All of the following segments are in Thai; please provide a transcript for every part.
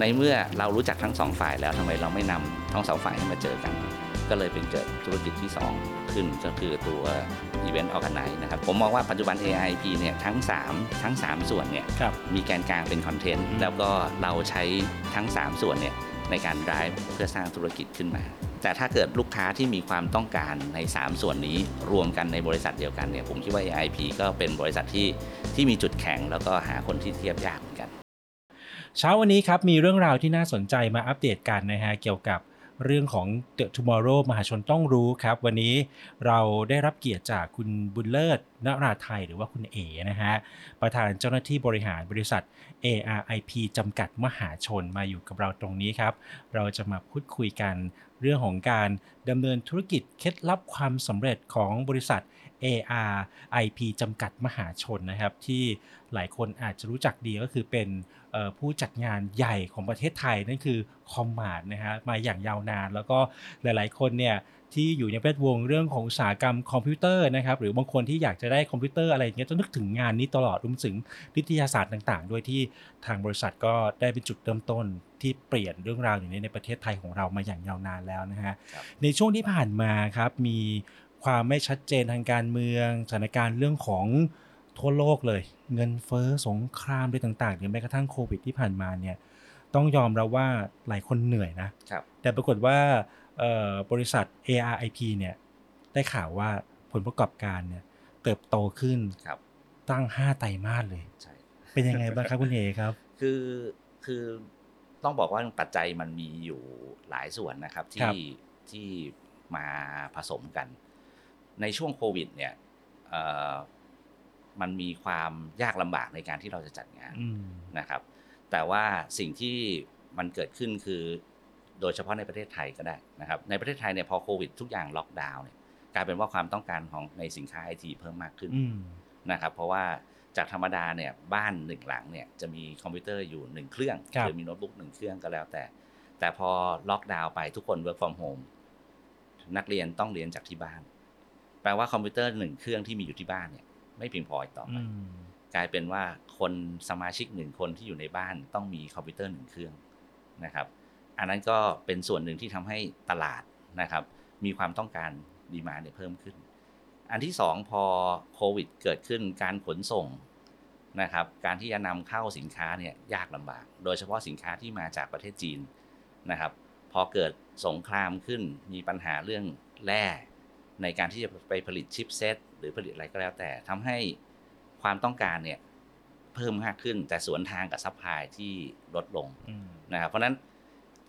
ในเมื่อเรารู้จักทั้งสองฝ่ายแล้วทำไมเราไม่นำทั้งสองฝ่ายให้มาเจอกัน ก็เลยเป็นเกิดธุรกิจที่ 2 ขึ้นก็คือตัว Event Organize นะครับ ผมมองว่าปัจจุบัน AIP เนี่ยทั้ง 3 ทั้ง 3 ส่วนเนี่ยครับมีแกนกลางเป็นคอนเทนต์อืมแล้วก็เราใช้ทั้ง 3 ส่วนเนี่ยในการ drive เพื่อสร้างธุรกิจขึ้นมา แต่ถ้าเกิดลูกค้าที่มีความต้องการใน 3 ส่วนนี้รวมกันในบริษัทเดียวกันเนี่ยผมคิดว่า AIP ก็เป็นบริษัทที่ที่มีจุดแข็งแล้วก็หาคนที่เทียบยากเหมือนกัน เช้าวันนี้ครับมีเรื่องราวที่น่าสนใจมาอัปเดตกันนะฮะเกี่ยวกับเรื่องของ The Tomorrow มหาชนต้องรู้ครับ วันนี้เราได้รับเกียรติจากคุณบุญเลิศนราไทยหรือว่าคุณเอนะฮะประธานเจ้าหน้าที่บริหารบริษัท ARIP จำกัดมหาชนมาอยู่กับเราตรงนี้ครับ เราจะมาพูดคุยกันเรื่องของการดำเนินธุรกิจเคล็ดลับความสำเร็จของบริษัท ARIP จำกัดมหาชนนะครับ ที่หลายคนอาจจะรู้จักดีก็คือเป็น ผู้จัดงานใหญ่ของประเทศไทยนั่นคือ Commart นะฮะมาอย่างยาวนาน แล้วก็หลาย ๆ คนเนี่ยที่อยู่ในแวดวงเรื่องของอุตสาหกรรมคอมพิวเตอร์นะครับหรือบางคนที่อยากจะได้คอมพิวเตอร์อะไรอย่างเงี้ยต้องนึกถึงงานนี้ตลอดรวมถึงวิทยาศาสตร์ต่างๆ ด้วยที่ทางบริษัทก็ได้เป็นจุดเริ่มต้นที่เปลี่ยนเรื่องราวอย่างนี้ในประเทศไทยของเรามาอย่างยาวนานแล้วนะฮะครับในช่วงที่ผ่านมาครับมีความไม่ชัดเจนทางการเมืองสถานการณ์เรื่องของ ทั่วโลกเลย เงินเฟ้อสงครามอะไรต่างๆหรือแม้กระทั่งโควิดที่ผ่านมาเนี่ยต้องยอมรับว่าหลายคนเหนื่อยนะครับแต่ปรากฏว่าเอ่อบริษัท ARIP เนี่ยได้ข่าวว่าผลประกอบการเนี่ยเติบโตขึ้นครับตั้ง 5 ไตรมาสเลยใช่เป็นยังไงบ้างครับคุณเอครับ คือคือต้องบอกว่าปัจจัยมันมีอยู่หลายส่วนนะครับครัที่บที่มาผสมกัน ในช่วงโควิดเนี่ยเอ่อ มันมีความยากลำบากในการที่เราจะจัดงานอืมนะครับ แต่ว่าสิ่งที่มันเกิดขึ้นคือ โดยเฉพาะในประเทศไทยก็ได้นะครับ ในประเทศไทยเนี่ยพอโควิด ทุกอย่างล็อกดาวน์เนี่ยกลายเป็นว่าความต้องการของในสินค้าไอทีเพิ่มมากขึ้นอืมนะครับเพราะว่าจากธรรมดาเนี่ยบ้านหนึ่งหลังเนี่ยจะมีคอมพิวเตอร์อยู่หนึ่งเครื่องครับหรือมีโน้ตบุ๊กหนึ่งเครื่องก็แล้วแต่ แต่พอล็อกดาวน์ไปทุกคน work from home นักเรียนต้องเรียนจากที่บ้าน แปลว่าคอมพิวเตอร์หนึ่งเครื่องที่มีอยู่ที่บ้านเนี่ย ไม่เพียงพออีกต่อไปอืมกลายเป็นว่าคนสมาชิกหนึ่งคนที่อยู่ในบ้านต้องมีคอมพิวเตอร์หนึ่งเครื่องนะครับ อันนั้นก็เป็นส่วนหนึ่งที่ทำให้ตลาดนะครับ มีความต้องการ demand เนี่ยเพิ่มขึ้น อันที่สองพอโควิดเกิดขึ้นการขนส่งนะครับ การที่จะนำเข้าสินค้าเนี่ยยากลำบาก โดยเฉพาะสินค้าที่มาจากประเทศจีนนะครับ พอเกิดสงครามขึ้นมีปัญหาเรื่องแร่ ในการที่จะไปผลิต chipset หรือผลิตอะไรก็แล้วแต่ทำให้ความต้องการเนี่ยเพิ่มมากขึ้นแต่สวนทางกับ supply ที่ลดลงอืมนะครับเพราะฉะนั้น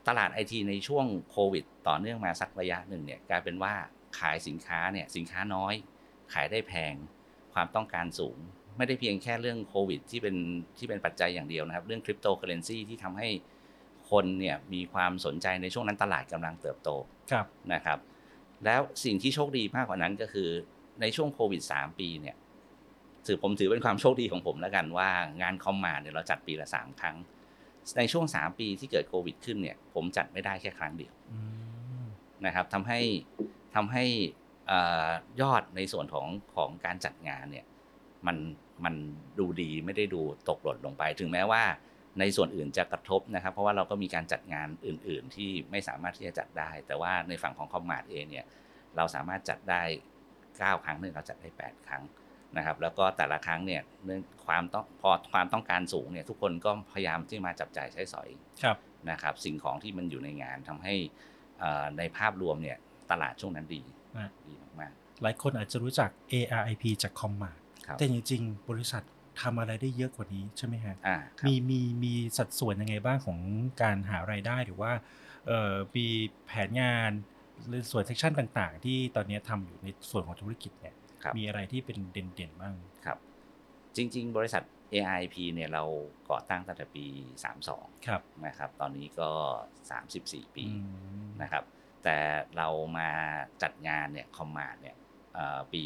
ตลาดไอทีในช่วงโควิด ต่อเนื่องมาสักระยะหนึ่งเนี่ยกลายเป็นว่าขายสินค้าเนี่ยสินค้าน้อย ขายได้แพงความต้องการสูง ไม่ได้เพียงแค่เรื่องโควิด ที่เป็นที่เป็นปัจจัยอย่างเดียวนะครับ เรื่องคริปโตเคอเรนซีที่ทำให้คนเนี่ยมีความสนใจในช่วงนั้นตลาดกำลังเติบโตครับนะครับ แล้วสิ่งที่โชคดีมากกว่านั้นก็คือในช่วงโควิด 3 ปีเนี่ยถือผมถือเป็นความโชคดีของผมแล้วกันว่างานคอมมาเนี่ยเราจัดปีละ3ครั้ง ในช่วง3ปีที่เกิดโควิด ขึ้นเนี่ย ผมจัดไม่ได้แค่ครั้งเดียวนะครับทำให้ทำให้ยอดในส่วนของของการจัดงานเนี่ย มันมันดูดีไม่ได้ดูตกหล่นลงไป ถึงแม้ว่า ในส่วนอื่นจะกระทบนะครับ เพราะว่าเราก็มีการจัดงานอื่น ๆ ที่ไม่สามารถที่จะจัดได้ แต่ว่าในฝั่งของคอมมาดเองเนี่ยเราสามารถจัดได้ 9 ครั้งหนึ่งเราจัดได้ 8 ครั้งนะครับ แล้วก็แต่ละครั้งเนี่ยเนื่องความต้องพอความต้องการสูงเนี่ยทุกคนก็พยายามที่มาจับจ่ายใช้สอยครับนะครับ สิ่งของที่มันอยู่ในงานทำให้เอ่อในภาพรวมเนี่ยตลาดช่วงนั้นดีอะดีมากหลายคนอาจจะรู้จัก ARIP จาก Command ครับแต่จริงๆ บริษัท ทำอะไรได้เยอะกว่านี้ใช่ไหมฮะอ่าครับมีมีมีสัดส่วนยังไงบ้างของการหารายได้หรือว่าเอ่อมีแผนงานหรือส่วนเซกชันต่างๆ ที่ตอนนี้ทำอยู่ในส่วนของธุรกิจเนี่ยครับมีอะไรที่เป็นเด่นๆบ้างครับ จริง ๆ บริษัท AIP เนี่ยเราก่อตั้งตั้งแต่ปี 32ครับนะครับ ตอนนี้ก็ 34 ปีอืมนะครับ แต่เรามาจัดงานเนี่ยคอมมาดเนี่ยเอ่อ ปี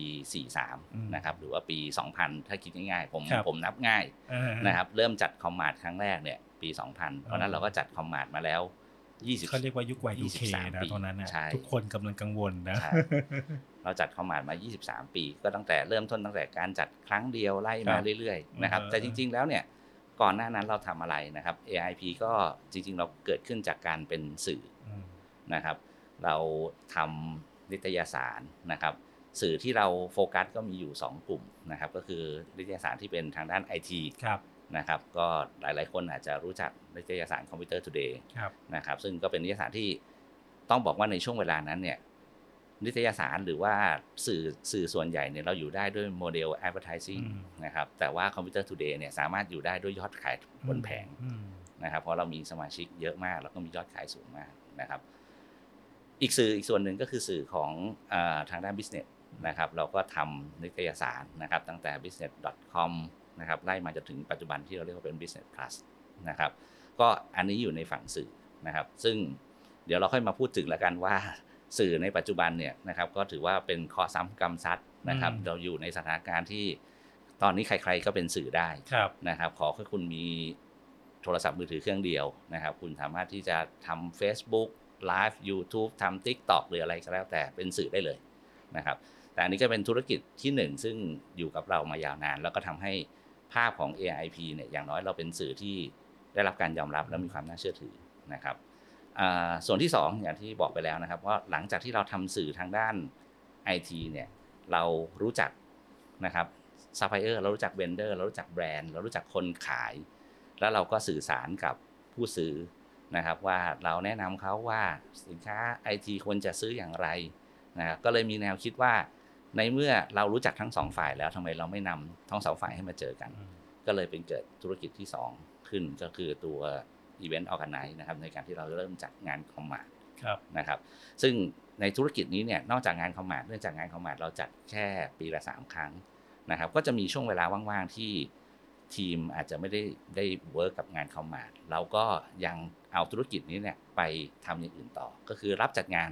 43 นะครับหรือว่าปี 2000 ถ้าคิดง่ายๆผมครับผมนับง่ายอ่านะครับเริ่มจัดคอมมาดครั้งแรกเนี่ยปี 2000 เพราะฉะนั้นเราก็จัดคอมมาดมาแล้ว20เขาเรียกว่ายุค Y2K 23นะปีตอนนั้นนะใช่ทุกคนกำลังกังวลนะใช่เราจัดคอมมาดมา 23 ปี ก็ตั้งแต่เริ่มต้นตั้งแต่การจัดครั้งเดียวไล่มาครับเรื่อยๆนะครับอ่าฮะแต่จริง ๆ แล้วเนี่ยก่อนหน้านั้นเราทำอะไรนะครับ ARIP ก็จริง ๆ เราเกิดขึ้นจากการเป็นสื่ออืมนะครับ เราทำนิตยสารนะครับ สื่อที่เราโฟกัสก็มีอยู่ 2 กลุ่มนะครับ ก็คือนิตยสารที่เป็นทางด้าน IT ครับนะครับ ก็หลายๆ คนอาจจะรู้จักนิตยสารคอมพิวเตอร์ Today ครับนะครับ ซึ่งก็เป็นนิตยสารที่ต้องบอกว่าในช่วงเวลานั้นเนี่ยนิตยสารหรือว่าสื่อสื่อส่วนใหญ่เนี่ยเราอยู่ได้ด้วยโมเดล advertising อืมนะครับ แต่ว่าคอมพิวเตอร์ Today เนี่ยสามารถอยู่ได้ด้วยยอดขายบนแผงอืมนะครับ เพราะเรามีสมาชิกเยอะมาก แล้วก็มียอดขายสูงมากนะครับ อีกสื่ออีกส่วนหนึ่งก็คือสื่อของอาทางด้าน business นะครับ เราก็ทำนิตยสารนะครับ ตั้งแต่ business.com นะครับไล่มาจนถึงปัจจุบันที่เราเรียกว่าเป็น business plus นะครับ ก็อันนี้อยู่ในฝั่งสื่อนะครับ ซึ่งเดี๋ยวเราค่อยมาพูดถึงแล้วกันว่าสื่อในปัจจุบันเนี่ยนะครับก็ถือว่าเป็นข้อซ้ำกรรมซัดนะครับอืมเราอยู่ในสถานการณ์ที่ตอนนี้ใครๆก็เป็นสื่อได้ครับนะครับ ขอแค่คุณมีโทรศัพท์มือถือเครื่องเดียวนะครับ คุณสามารถที่จะทำ Facebook Live YouTube ทำ TikTok หรืออะไรก็แล้วแต่เป็นสื่อได้เลยนะครับ แต่อันนี้ก็เป็นธุรกิจที่หนึ่งซึ่งอยู่กับเรามายาวนาน แล้วก็ทำให้ภาพของ AIP เนี่ยอย่างน้อยเราเป็นสื่อที่ได้รับการยอมรับและมีความน่าเชื่อถือนะครับส่วนที่สองอย่างที่บอกไปแล้วนะครับว่าหลังจากที่เราทำสื่อทางด้าน IT เนี่ยเรารู้จักนะครับซัพพลายเออร์เรารู้จัก vendor เรารู้จักแบรนด์เรารู้จักคนขาย แล้วเราก็สื่อสารกับผู้ซื้อนะครับว่าเราแนะนำเขาว่าสินค้าไอทีควรจะซื้ออย่างไรนะครับก็เลยมีแนวคิดว่า ในเมื่อเรารู้จักทั้งสองฝ่ายแล้วทำไมเราไม่นำทั้งสองฝ่ายให้มาเจอกัน ก็เลยเป็นเกิดธุรกิจที่ 2 ขึ้นก็คือตัว Event Organize นะครับในการที่เราเริ่มจัดงาน Commartครับนะครับ ซึ่งในธุรกิจนี้เนี่ยนอกจากงานคอมมาดเนื่องจากงานคอมมาดเราจัดแค่ปีละ 3 ครั้งนะครับ ก็จะมีช่วงเวลาว่างๆที่ทีมอาจจะไม่ได้ได้เวิร์กกับงานคอมมาดเราก็ยังเอาธุรกิจนี้เนี่ยไปทำอย่างอื่นต่อ ก็คือรับจัดงาน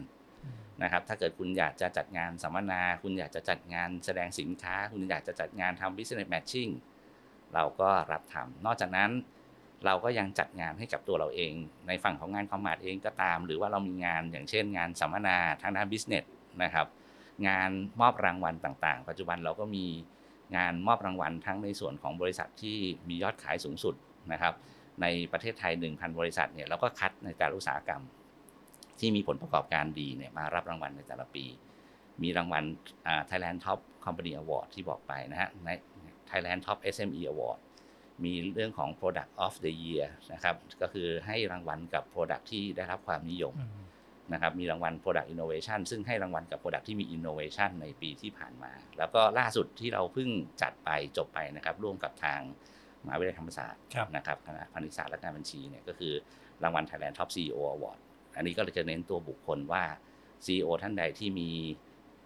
นะครับถ้าเกิดคุณอยากจะจัดงานสัมมนา คุณอยากจะจัดงานแสดงสินค้า คุณอยากจะจัดงานทำ business matching เราก็รับทำนอกจากนั้นเราก็ยังจัดงานให้กับตัวเราเอง ในฝั่งของงานคอมมาดเองก็ตาม หรือว่าเรามีงานอย่างเช่น งานสัมมนาทางด้าน business นะครับ งานมอบรางวัลต่างๆ ปัจจุบันเราก็มีงานมอบรางวัลทั้งในส่วนของบริษัทที่มียอดขายสูงสุดนะครับ ในประเทศไทย 1,000 บริษัทเนี่ยเราก็คัดในแต่ละอุตสาหกรรม ที่มีผลประกอบการดีเนี่ยมารับรางวัลในแต่ละปี มีรางวัลอ่า Thailand Top Company Award ที่บอกไปนะฮะใน Thailand Top SME Award มีเรื่องของ Product of the Year นะครับก็คือให้รางวัลกับ Product ที่ได้รับความนิยมอืมนะครับมีรางวัล Product Innovation ซึ่งให้รางวัลกับ Product ที่มี Innovation ในปีที่ผ่านมา แล้วก็ล่าสุดที่เราเพิ่งจัดไปจบไปนะครับร่วมกับทางมหาวิทยาลัยธรรมศาสตร์ครับนะครับคณะพาณิชยศาสตร์และการบัญชีเนี่ยก็คือรางวัล Thailand Top CEO Award อันนี้ก็จะเน้นตัวบุคคลว่า CEO ท่านใดที่มี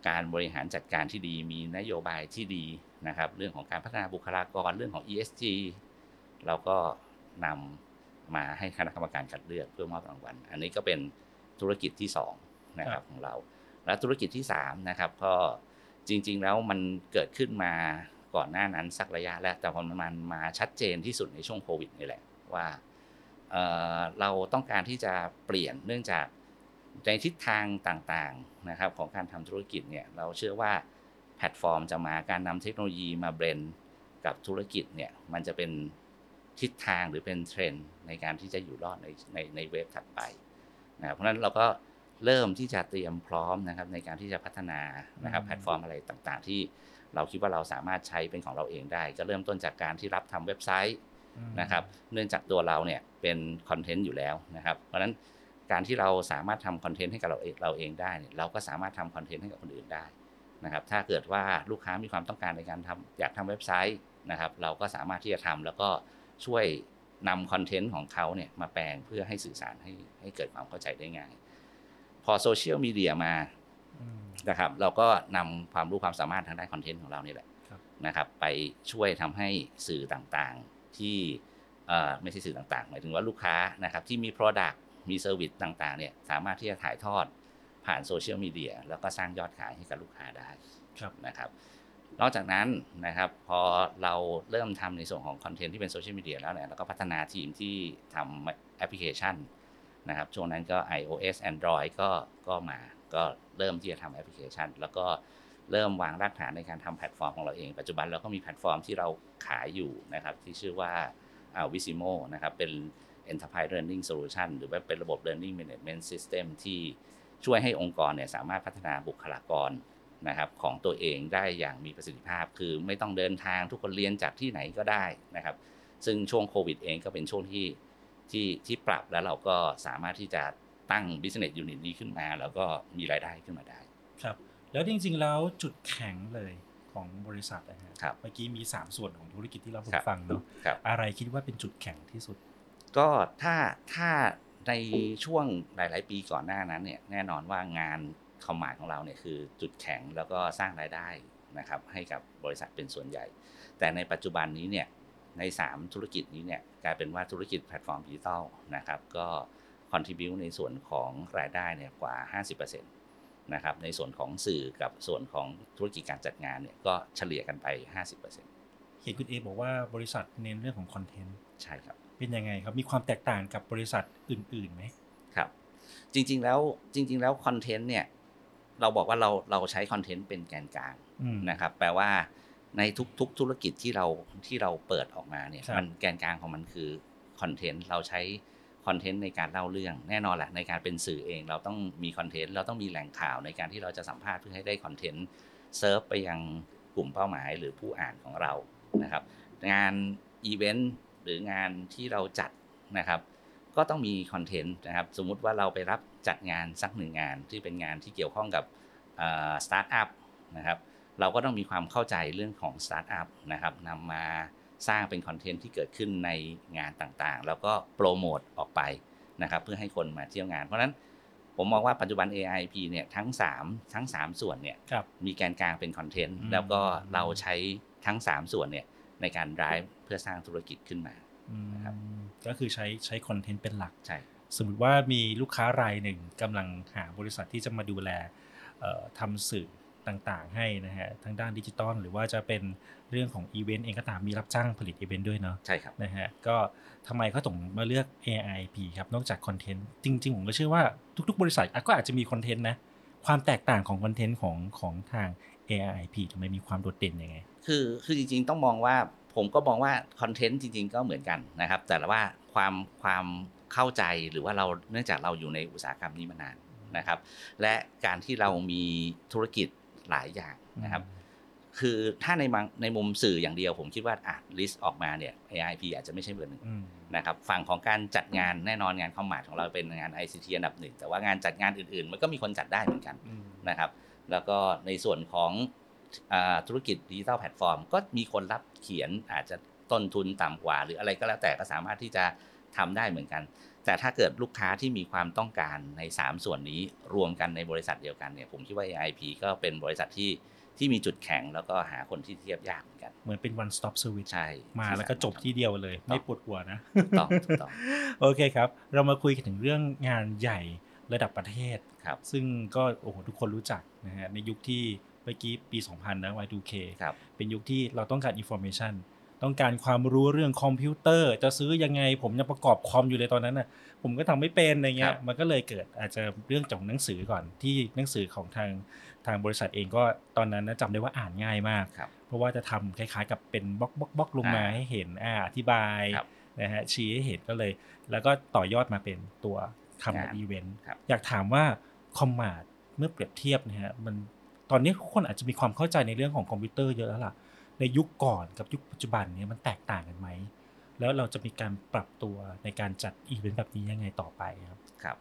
การบริหารจัดการที่ดี มีนโยบายที่ดีนะครับเรื่องของการพัฒนาบุคลากรเรื่องของ ESG เราก็นำมาให้คณะกรรมการคัดเลือกเพื่อมอบรางวัล อันนี้ก็เป็นธุรกิจที่สองนะคครัรับบของเรา และธุรกิจที่สามนะครับก็จริง ๆ แล้วมันเกิดขึ้นมาก่อนหน้านั้นสักระยะแล้วแต่พอมันมาชัดเจนที่สุดในช่วงโควิดนี่แหละว่า เอ่อเราต้องการที่จะเปลี่ยนเนื่องจากในทิศทางต่างๆนะครับของการทำธุรกิจเนี่ยเราเชื่อว่าแพลตฟอร์มจะมาการนำเทคโนโลยีมา blend กับธุรกิจเนี่ยมันจะเป็นทิศทางหรือเป็นเทรนด์ในการที่จะอยู่รอดในในใน wave ถัดไปนะครับเพราะฉะนั้นเราก็เริ่มที่จะเตรียมพร้อมนะครับในการที่จะพัฒนานะครับอืมแพลตฟอร์มอะไรต่างๆ ที่เราคิดว่าเราสามารถใช้เป็นของเราเองได้ ก็เริ่มต้นจากการที่รับทำเว็บไซต์อืม นะครับ เนื่องจากตัวเราเนี่ยเป็นคอนเทนต์อยู่แล้วนะครับ เพราะฉะนั้นการที่เราสามารถทำคอนเทนต์ให้กับเราเองเราเองได้เนี่ยเราก็สามารถทำคอนเทนต์ให้กับคนอื่นได้นะครับ ถ้าเกิดว่าลูกค้ามีความต้องการในการทำอยากทำเว็บไซต์นะครับ เราก็สามารถที่จะทำแล้วก็ช่วยนำคอนเทนต์ของเขาเนี่ยมาแปลงเพื่อให้สื่อสารให้ให้เกิดความเข้าใจได้ง่าย พอโซเชียลมีเดียมาอืมนะครับ เราก็นำความรู้ความสามารถทางด้านคอนเทนต์ของเรานี่แหละครับนะครับ ไปช่วยทำให้สื่อต่างๆ ที่เอ่อไม่ใช่สื่อต่างๆ หมายถึงว่าลูกค้านะครับที่มี Product มี service ต่างๆเนี่ยสามารถที่จะถ่ายทอดผ่านโซเชียลมีเดียแล้วก็สร้างยอดขายให้กับลูกค้าได้ครับนะครับนอกจากนั้นนะครับพอเราเริ่มทำในส่วนของคอนเทนต์ที่เป็นโซเชียลมีเดียแล้วเนี่ยเราก็พัฒนาทีมที่ทำแอปพลิเคชันนะครับช่วงนั้นก็ iOS Android ก็ก็มาก็เริ่มที่จะทำแอปพลิเคชัน แล้วก็ เริ่มวางรากฐานในการทำแพลตฟอร์มของเราเอง ปัจจุบันเราก็มีแพลตฟอร์มที่เราขายอยู่นะครับที่ชื่อว่า Wisimo นะครับเป็น Enterprise Learning Solution หรือว่าเป็นระบบ Learning Management System ที่ช่วยให้องค์กรเนี่ยสามารถพัฒนาบุคลากรนะครับของตัวเองได้อย่างมีประสิทธิภาพ คือไม่ต้องเดินทางทุกคนเรียนจากที่ไหนก็ได้นะครับ ซึ่งช่วงโควิดเองก็เป็นช่วงที่ที่ที่ปรับแล้วเราก็สามารถที่จะตั้ง business unit นี้ขึ้นมา แล้วก็มีรายได้ขึ้นมาได้ครับ แล้วจริง ๆ แล้วจุดแข็งเลยของบริษัทนะฮะครับเมื่อกี้มี 3 ส่วนของธุรกิจที่เราครับฟังเนาะครับอะไรคิดว่าเป็นจุดแข็งที่สุด ก็ถ้าถ้าในช่วงหลาย ๆ ปีก่อนหน้านั้นเนี่ยแน่นอนว่างานคอมมานด์ของเราเนี่ยคือจุดแข็งแล้วก็สร้างรายได้นะครับให้กับบริษัทเป็นส่วนใหญ่ แต่ในปัจจุบันนี้เนี่ยใน 3 ธุรกิจนี้เนี่ยกลายเป็นว่าธุรกิจแพลตฟอร์มดิจิทัลนะครับก็ contribute ในส่วนของรายได้เนี่ยกว่า 50%นะครับในส่วนของสื่อกับส่วนของธุรกิจการจัดงานเนี่ยก็เฉลี่ยกันไป 50%เห็นคุณเอบอกว่าบริษัทเน้นเรื่องของคอนเทนต์ใช่ครับ เป็นยังไงครับ มีความแตกต่างกับบริษัทอื่นๆไหมครับ จริงๆแล้วจริง ๆ แล้วคอนเทนต์เนี่ยเราบอกว่าเราเราใช้คอนเทนต์เป็นแกนกลางอืมนะครับ แปลว่าในทุกๆธุรกิจที่เราที่เราเปิดออกมาเนี่ยครับมันแกนกลางของมันคือคอนเทนต์เราใช้ คอนเทนต์ในการเล่าเรื่องแน่นอนแหละในการเป็นสื่อเอง เราต้องมีคอนเทนต์เราต้องมีแหล่งข่าวในการที่เราจะสัมภาษณ์เพื่อให้ได้คอนเทนต์เซิร์ฟไปยังกลุ่มเป้าหมายหรือผู้อ่านของเรานะครับ งานอีเวนต์หรืองานที่เราจัดนะครับ ก็ต้องมีคอนเทนต์นะครับ สมมุติว่าเราไปรับจัดงานสักหนึ่งงานที่เป็นงานที่เกี่ยวข้องกับสตาร์ทอัพนะครับ เราก็ต้องมีความเข้าใจเรื่องของสตาร์ทอัพนะครับนำมา สร้างเป็นคอนเทนต์ที่เกิดขึ้นในงานต่างๆ แล้วก็โปรโมทออกไปนะครับเพื่อให้คนมาเที่ยวงาน เพราะฉะนั้นผมมองว่าปัจจุบัน ARIP เนี่ยทั้ง 3 ทั้ง 3 ส่วนเนี่ยครับมีแกนกลางเป็นคอนเทนต์อืมแล้วก็เราใช้ทั้ง 3 ส่วนเนี่ยในการ drive เพื่อสร้างธุรกิจขึ้นมาอืมนะครับก็คือใช้ใช้คอนเทนต์เป็นหลักใช่สมมติว่ามีลูกค้ารายหนึ่งกำลังหาบริษัทที่จะมาดูแลเอ่อทำสื่อ ต่างๆ ให้นะฮะทั้งด้านดิจิตอลหรือว่าจะเป็นเรื่องของอีเวนต์เองก็ตามมีรับจ้างผลิตอีเวนต์ด้วยเนาะใช่ครับนะฮะก็ทำไมเขาถึงมาเลือก AIP ครับนอกจากคอนเทนต์จริง ๆ ผมก็เชื่อว่าทุก ๆ บริษัทอะก็อาจจะมีคอนเทนต์นะความแตกต่างของคอนเทนต์ของของทาง AIP ทำไมมีความโดดเด่นยังไง คือคือจริง ๆ ต้องมองว่าผมก็มองว่าคอนเทนต์จริง ๆ ก็เหมือนกันนะครับ แต่ว่าความความเข้าใจหรือว่าเราเนื่องจากเราอยู่ในอุตสาหกรรมนี้มานานนะครับ และการที่เรามีธุรกิจ หลายอย่างนะครับ คือถ้าในบางในมุมสื่ออย่างเดียว ผมคิดว่าอะลิสต์ออกมาเนี่ย AIP อาจจะไม่ใช่เบอร์หนึ่งอืมนะครับฝั่งของการจัดงานแน่นอนงานคอมมาร์ทของเราเป็นงาน ICT อันดับหนึ่งแต่ว่างานจัดงานอื่นๆ มันก็มีคนจัดได้เหมือนกันอืมนะครับ แล้วก็ในส่วนของอาธุรกิจดิจิทัลแพลตฟอร์ม ก็มีคนรับเขียนอาจจะต้นทุนต่ำกว่า หรืออะไรก็แล้วแต่ก็สามารถที่จะทำได้เหมือนกัน แต่ถ้าเกิดลูกค้าที่มีความต้องการใน 3 ส่วนนี้รวมกันในบริษัทเดียวกันเนี่ยผมคิดว่า ARIP ก็เป็นบริษัทที่ที่มีจุดแข็งแล้วก็หาคนที่เทียบยากเหมือนกัน เหมือนเป็น one stop service ใช่ มาแล้วก็จบที่เดียวเลย ไม่ปวดหัวนะถูกต้องถูกต้องโอเคครับ เรามาคุยกันถึงเรื่องงานใหญ่ระดับประเทศครับ ซึ่งก็โอ้โหทุกคนรู้จักนะฮะในยุคที่เมื่อกี้ปี 2000นะ Y2K ครับเป็นยุคที่เราต้องการ information ต้องการความรู้เรื่องคอมพิวเตอร์ จะซื้อยังไง ผมยังประกอบคอมอยู่เลยตอนนั้นน่ะ ผมก็ทำไม่เป็นอะไรเงี้คยรับมันก็เลยเกิดอาจจะเรื่องจากหนังสือก่อนที่หนังสือของทางทางบริษัทเองก็ตอนนั้นนะจำได้ว่าอ่านง่ายมากครับเพราะว่าจะทำคล้ายๆ กับเป็นบล็อกบล็อกบล็อกลงมาอ่าให้เห็นอ่าอธิบายครับนะฮะชี้ให้เห็นก็เลย แล้วก็ต่อยอดมาเป็นตัวทำงานอีเวนต์ครับอยากถามว่าคอมมาร์ทเมื่อเปรียบเทียบนะฮะมันตอนนี้ทุกคนอาจจะมีความเข้าใจในเรื่องของคอมพิวเตอร์เยอะแล้วล่ะ ในยุคก่อนกับยุคปัจจุบันเนี้ยมันแตกต่างกันไหม แล้วเราจะมีการปรับตัวในการจัดอีเวนต์แบบนี้ยังไงต่อไปครับครับ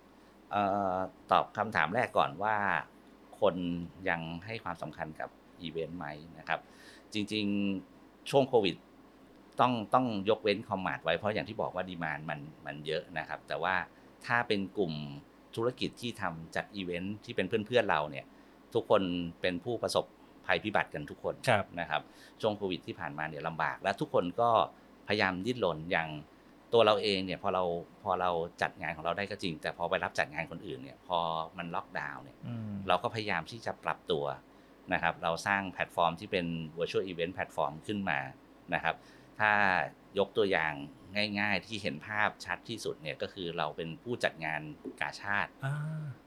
ขอตอบคำถามแรกก่อนว่า คนยังให้ความสำคัญกับอีเวนต์ไหมนะครับ จริงๆช่วงโควิดต้องต้องยกเว้นคอมมาร์ทไว้เพราะอย่างที่บอกว่า demand มันมันเยอะนะครับ แต่ว่าถ้าเป็นกลุ่มธุรกิจที่ทำจัดอีเวนต์ที่เป็นเพื่อนๆเราเนี่ย ทุกคนเป็นผู้ประสบ ภัยพิบัติกันทุกคนครับนะครับช่วงโควิดที่ผ่านมาเนี่ยลำบาก และทุกคนก็พยายามดิ้นรนอย่างตัวเราเองเนี่ยพอเราพอเราจัดงานของเราได้ก็จริง แต่พอไปรับจัดงานคนอื่นเนี่ยพอมันล็อกดาวน์เนี่ยอืมเราก็พยายามที่จะปรับตัวนะครับเราสร้างแพลตฟอร์มที่เป็น virtual event แพลตฟอร์มขึ้นมานะครับ ถ้ายกตัวอย่างง่ายๆที่เห็นภาพชัดที่สุดเนี่ยก็คือเราเป็นผู้จัดงานกาชาดอ่า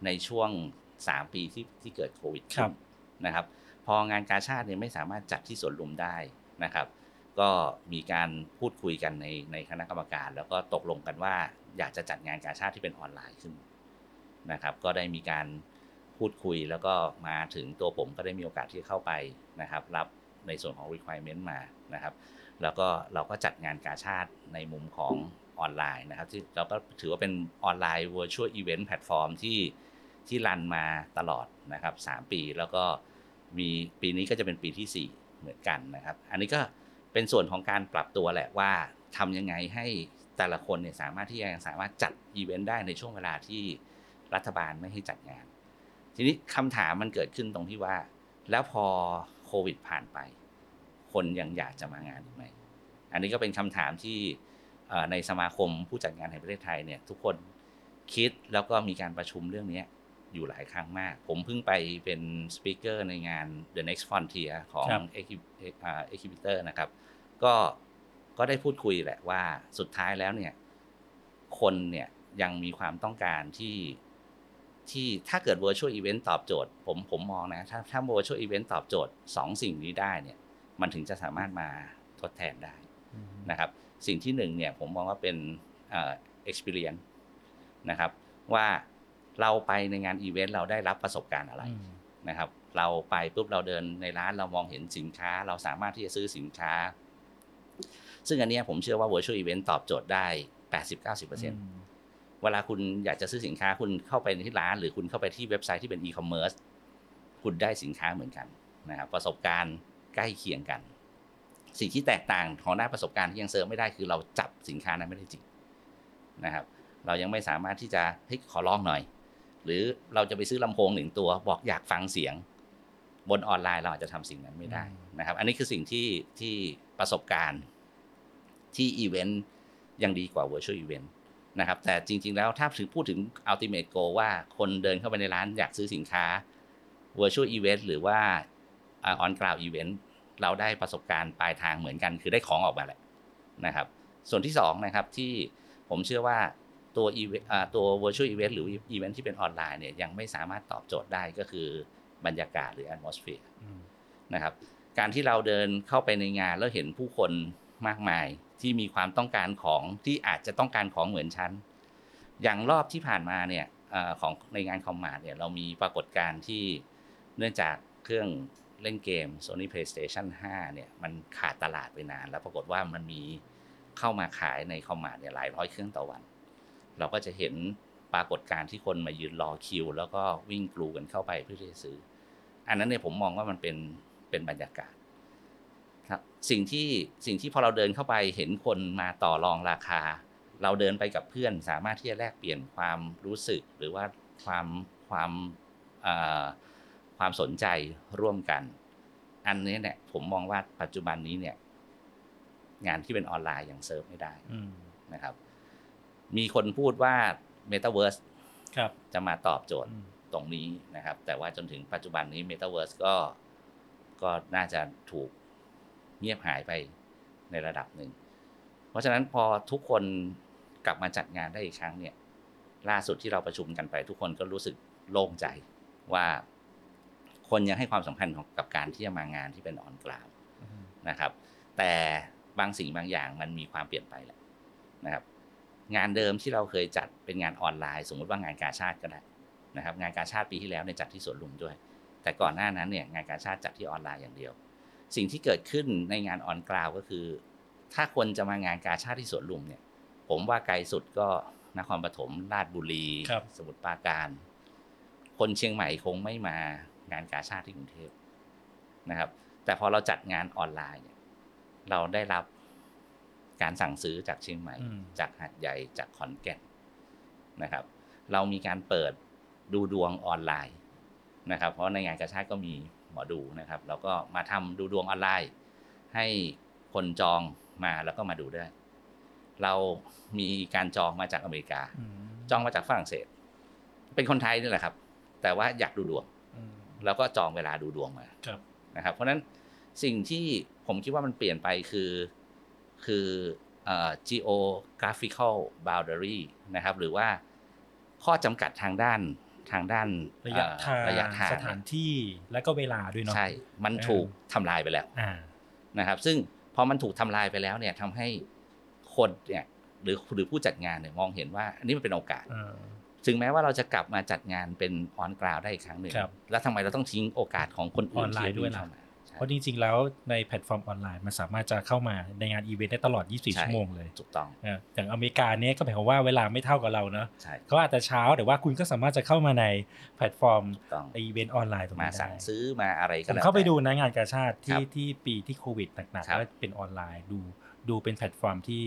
ในช่วง 3 ปีที่ที่เกิดโควิดครับขึ้บนนะครับ พองานกาชาดเนี่ยไม่สามารถจัดที่สวนลุมได้นะครับ ก็มีการพูดคุยกันในในคณะกรรมการ แล้วก็ตกลงกันว่าอยากจะจัดงานกาชาติที่เป็นออนไลน์ขึ้นนะครับ ก็ได้มีการพูดคุยแล้วก็มาถึงตัวผมก็ได้มีโอกาสที่จะเข้าไปนะครับ รับในส่วนของ requirement มานะครับ แล้วก็เราก็จัดงานกาชาติในมุมของออนไลน์นะครับที่เราก็ถือว่าเป็นออนไลน์ virtual event platform ที่ที่รันมาตลอดนะครับ 3 ปีแล้วก็ มีปีนี้ก็จะเป็นปีที่ 4 เหมือนกันนะครับ อันนี้ก็เป็นส่วนของการปรับตัวแหละว่าทำยังไงให้แต่ละคนเนี่ยสามารถที่จะสามารถจัดอีเวนต์ได้ในช่วงเวลาที่รัฐบาลไม่ให้จัดงาน ทีนี้คำถามมันเกิดขึ้นตรงที่ว่า แล้วพอโควิดผ่านไป คนยังอยากจะมางานอีกไหมอันนี้ก็เป็นคำถามที่ในสมาคมผู้จัดงานแห่งประเทศไทยเนี่ยทุกคนคิดแล้วก็มีการประชุมเรื่องนี้ อยู่หลายครั้งมาก ผมเพิ่งไปเป็นสปีกเกอร์ในงาน The Next Frontier ของครับ Exhibitor นะครับ ก็ก็ได้พูดคุยแหละว่าสุดท้ายแล้วเนี่ยคนเนี่ยยังมีความต้องการที่ที่ถ้าเกิด virtual event ตอบโจทย์ ผมผมมองนะ ถ้าถ้า virtual event ตอบโจทย์สองสิ่งนี้ได้เนี่ยมันถึงจะสามารถมาทดแทนได้นะครับสิ่งที่หนึ่งเนี่ยผมมองว่าเป็นเอ่อ experience นะครับว่า เราไปในงานอีเวนต์เราได้รับประสบการณ์อะไรอืมนะครับ เราไปปุ๊บเราเดินในร้านเรามองเห็นสินค้า เราสามารถที่จะซื้อสินค้า ซึ่งอันเนี้ยผมเชื่อว่า virtual event ตอบโจทย์ได้ 80-90%เวลาคุณอยากจะซื้อสินค้าคุณเข้าไปที่ร้าน หรือคุณเข้าไปที่เว็บไซต์ที่เป็น e-commerce คุณได้สินค้าเหมือนกันนะครับประสบการณ์ใกล้เคียงกัน สิ่งที่แตกต่างของด้านประสบการณ์ที่ยังเซิร์ฟไม่ได้คือเราจับสินค้านั้นไม่ได้จริงนะครับ เรายังไม่สามารถที่จะเฮ้ยขอลองหน่อย หรือเราจะไปซื้อลำโพงหนึ่งตัวบอกอยากฟังเสียง บนออนไลน์เราอาจจะทำสิ่งนั้นไม่ได้นะครับ อันนี้คือสิ่งที่ที่ประสบการณ์ที่อีเวนต์ยังดีกว่า virtual event นะครับ แต่จริง ๆ แล้วถ้าถึงพูดถึง ultimate goal ว่าคนเดินเข้าไปในร้านอยากซื้อสินค้า virtual event หรือว่าอ่า on ground event เราได้ประสบการณ์ปลายทางเหมือนกัน คือได้ของออกมาแหละนะครับ ส่วนที่สองนะครับที่ผมเชื่อว่า ตัว event อ่าตัว virtual event หรือ event ที่เป็นออนไลน์เนี่ยยังไม่สามารถตอบโจทย์ได้ก็คือบรรยากาศหรือ atmosphere อืมนะครับ การที่เราเดินเข้าไปในงานแล้วเห็นผู้คนมากมายที่มีความต้องการของที่อาจจะต้องการของเหมือนฉันอย่างรอบที่ผ่านมาเนี่ยเออของในงานคอมมาดเนี่ยเรามีปรากฏการณ์ที่เนื่องจากเครื่องเล่นเกม Sony PlayStation 5 เนี่ยมันขาดตลาดไปนาน แล้วปรากฏว่ามันมีเข้ามาขายในคอมมาดเนี่ยหลายร้อยเครื่องต่อวัน เราก็จะเห็นปรากฏการณ์ที่คนมายืนรอคิว แล้วก็วิ่งกลูกันเข้าไปเพื่อที่จะซื้อ อันนั้นเนี่ยผมมองว่ามันเป็นเป็นบรรยากาศครับสิ่งที่สิ่งที่พอเราเดินเข้าไปเห็นคนมาต่อรองราคา เราเดินไปกับเพื่อน สามารถที่จะแลกเปลี่ยนความรู้สึก หรือว่าความความเอ่อความสนใจร่วมกัน อันนี้เนี่ยผมมองว่าปัจจุบันนี้เนี่ยงานที่เป็นออนไลน์ยังเซิร์ฟไม่ได้อืมนะครับ มีคนพูดว่า Metaverse ครับจะมาตอบโจทย์อืมตรงนี้นะครับ แต่ว่าจนถึงปัจจุบันนี้ Metaverse ก็ก็น่าจะถูกเงียบหายไปในระดับหนึ่ง เพราะฉะนั้นพอทุกคนกลับมาจัดงานได้อีกครั้งเนี่ย ล่าสุดที่เราประชุมกันไป ทุกคนก็รู้สึกโล่งใจว่าคนยังให้ความสำคัญของกับการที่จะมางานที่เป็นออนกราวอืมนะครับ แต่บางสิ่งบางอย่างมันมีความเปลี่ยนไปแหละนะครับ งานเดิมที่เราเคยจัดเป็นงานออนไลน์ สมมุติว่างานกาชาติก็ได้นะครับ งานกาชาติปีที่แล้วเนี่ยจัดที่สวนลุมด้วย แต่ก่อนหน้านั้นเนี่ยงานกาชาติจัดที่ออนไลน์อย่างเดียว สิ่งที่เกิดขึ้นในงานออนกราวก็คือ ถ้าคนจะมางานกาชาติที่สวนลุมเนี่ย ผมว่าไกลสุดก็นครปฐมราชบุรีครับสมุทรปราการ คนเชียงใหม่คงไม่มางานกาชาติที่กรุงเทพนะครับ แต่พอเราจัดงานออนไลน์เนี่ยเราได้รับ การสั่งซื้อจากเชียงใหม่อืมจากหัดใหญ่จากขอนแก่นนะครับ เรามีการเปิดดูดวงออนไลน์นะครับ เพราะในงานกาชาติก็มีหมอดูนะครับ เราก็มาทำดูดวงออนไลน์ ให้คนจองมาแล้วก็มาดูได้ เรามีการจองมาจากอเมริกาอืมจองมาจากฝรั่งเศส เป็นคนไทยนี่แหละครับ แต่ว่าอยากดูดวงอืมแล้วก็จองเวลาดูดวงมาครับนะครับ เพราะฉะนั้นสิ่งที่ผมคิดว่ามันเปลี่ยนไปคือ คือเอ่อ geographical boundary นะครับ หรือว่าข้อจำกัดทางด้านทางด้านระยะเอ่อทางระยะทางสถานที่และก็เวลาด้วยเนาะใช่ มันถูกทำลายไปแล้วอ่านะครับ ซึ่งพอมันถูกทำลายไปแล้วเนี่ยทำให้คนเนี่ยหรือหรือผู้จัดงานเนี่ยมองเห็นว่าอันนี้มันเป็นโอกาสอ่าถึงแม้ว่าเราจะกลับมาจัดงานเป็น on ground ได้อีกครั้งหนึ่งครับแล้วทำไมเราต้องทิ้งโอกาสของคนอื่นออนไลน์ที่จะด้วยล่ะเข้ามาใช่ เพราะจริงๆแล้วในแพลตฟอร์มออนไลน์มันสามารถจะเข้ามาในงานอีเวนต์ได้ตลอด 24ใช่ชั่วโมงเลยถูกต้องอ่าอย่างอเมริกาเนี้ยก็หมายความว่าเวลาไม่เท่ากับเราเนาะใช่เขาอาจจะเช้าแต่ว่าคุณก็สามารถจะเข้ามาในแพลตฟอร์มถูกต้องอีเวนต์ออนไลน์ตรงมานี้สั่งได้ซื้อมาอะไรผก็มแล้วเข้าไปแต่ดูนะงานกาชาติครัที่บที่ปีที่โควิดหนักๆครับแล้วเป็นออนไลน์ดูดูเป็นแพลตฟอร์มที่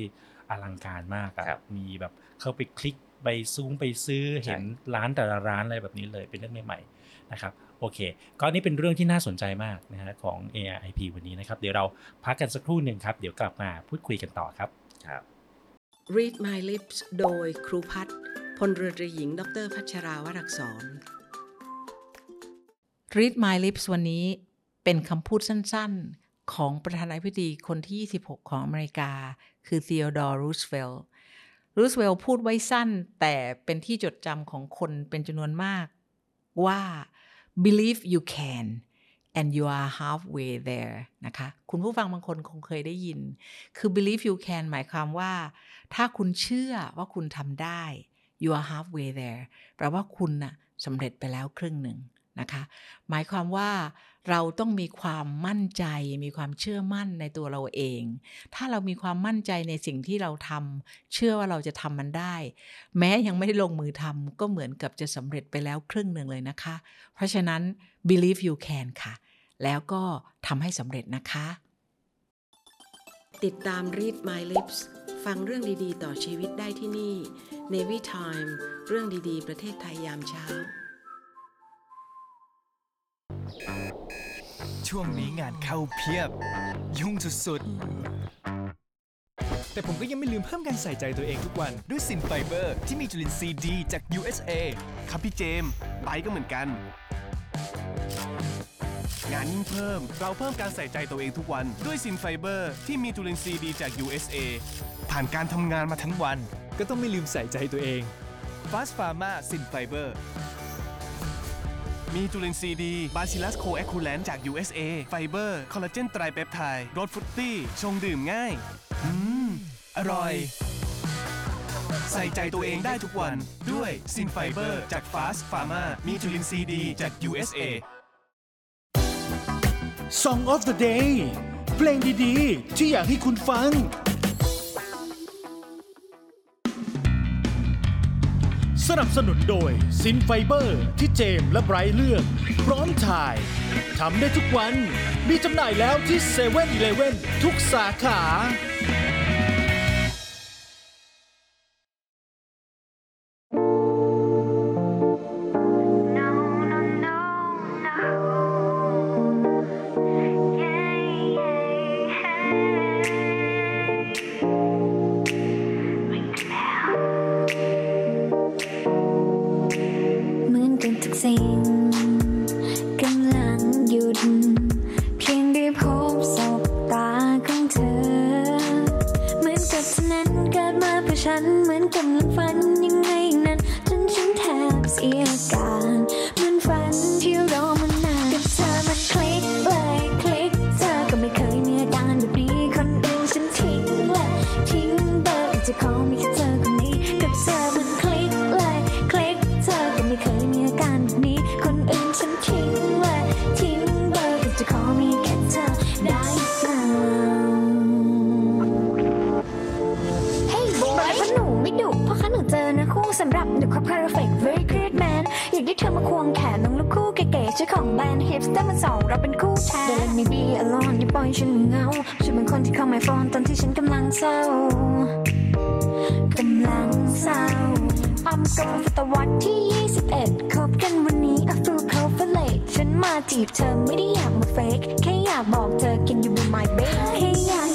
อลังการมากอะครับมีแบบเข้าไปคลิกไปซูมไปซื้อใช่เห็นร้านแต่ละร้านอะไรแบบนี้เลยเป็นเรื่องใหม่ๆนะครับ โอเค ก็นี่เป็นเรื่องที่น่าสนใจมากนะฮะของ ARIP วันนี้นะครับ เดี๋ยวเราพักกันสักครู่หนึ่งครับ เดี๋ยวกลับมาพูดคุยกันต่อครับครับ Read My Lips โดยครูพัฒน์พลเรือตรีหญิง ดร พัชราวรักษร Read My Lips วันนี้เป็นคำพูดสั้นๆ ของประธานาธิบดีคนที่ 26 ของอเมริกา คือ Theodore Roosevelt Roosevelt พูดไว้สั้น แต่เป็นที่จดจำของคนเป็นจำนวนมากว่า believe you can and you are halfway there นะคะ คุณผู้ฟังบางคนคงเคยได้ยิน คือ believe you can หมายความว่า ถ้าคุณเชื่อว่าคุณทำได้ you are halfway there แปลว่าคุณน่ะสำเร็จไปแล้วครึ่งหนึ่งนะคะ หมายความว่า เราต้องมีความมั่นใจ มีความเชื่อมั่นในตัวเราเอง ถ้าเรามีความมั่นใจในสิ่งที่เราทำเชื่อว่าเราจะทำมันได้ แม้ยังไม่ได้ลงมือทำก็เหมือนกับจะสำเร็จไปแล้วครึ่งหนึ่งเลยนะคะ เพราะฉะนั้น believe you can ค่ะ แล้วก็ทำให้สำเร็จนะคะ ติดตาม Read My Lips ฟังเรื่องดีๆ ต่อชีวิตได้ที่นี่ Navy Time เรื่องดีๆ ประเทศไทยยามเช้า ช่วงนี้งานเข้าเพียบ ยุ่งสุดๆ แต่ผมก็ยังไม่ลืมเพิ่มการใส่ใจตัวเองทุกวัน ด้วยซินไฟเบอร์ ที่มีจุลินทรีย์ดีจาก USA ครับพี่เจมส์ไบรท์ก็เหมือนกัน งานยิ่งเพิ่ม เราเพิ่มการใส่ใจตัวเองทุกวัน ด้วยซินไฟเบอร์ ที่มีจุลินทรีย์ดีจาก USA ผ่านการทำงานมาทั้งวัน ก็ต้องไม่ลืมใส่ใจตัวเอง Fast Pharma Sin Fiber มี มีจุลินทรีย์ดี Bacillus coagulans จาก USA ไฟเบอร์ คอลลาเจน tripeptide รส fruity ชงดื่มง่าย อืม อร่อย ใส่ใจตัวเองได้ทุกวันด้วยซินไฟเบอร์จาก Fast Pharma มีจุลินทรีย์ดีจาก USA Song of the Day เพลงดีๆ ที่อยากให้คุณฟัง สนับสนุนโดยซินไฟเบอร์ที่เจมส์และไบรท์เลือก พร้อมถ่ายทำได้ทุกวัน มีจำหน่ายแล้วที่เซเว่นอทุกสาขา ear guy. เตอร์มันสองเราเป็นคู่แท้ Don't let me be alone อย่าปล่อยฉันเหงาฉันเป็นคนที่เข้ามาโฟนตอนที่ฉันกำลังเศร้ากำลังเศร้าอัมกำลังศตวรรษที่ 21 คบกันวันนี้ I feel confident ฉันมาจีบเธอไม่ได้อยากมาเฟกแค่อยากบอกเธอ can you be my babe แค่อยาก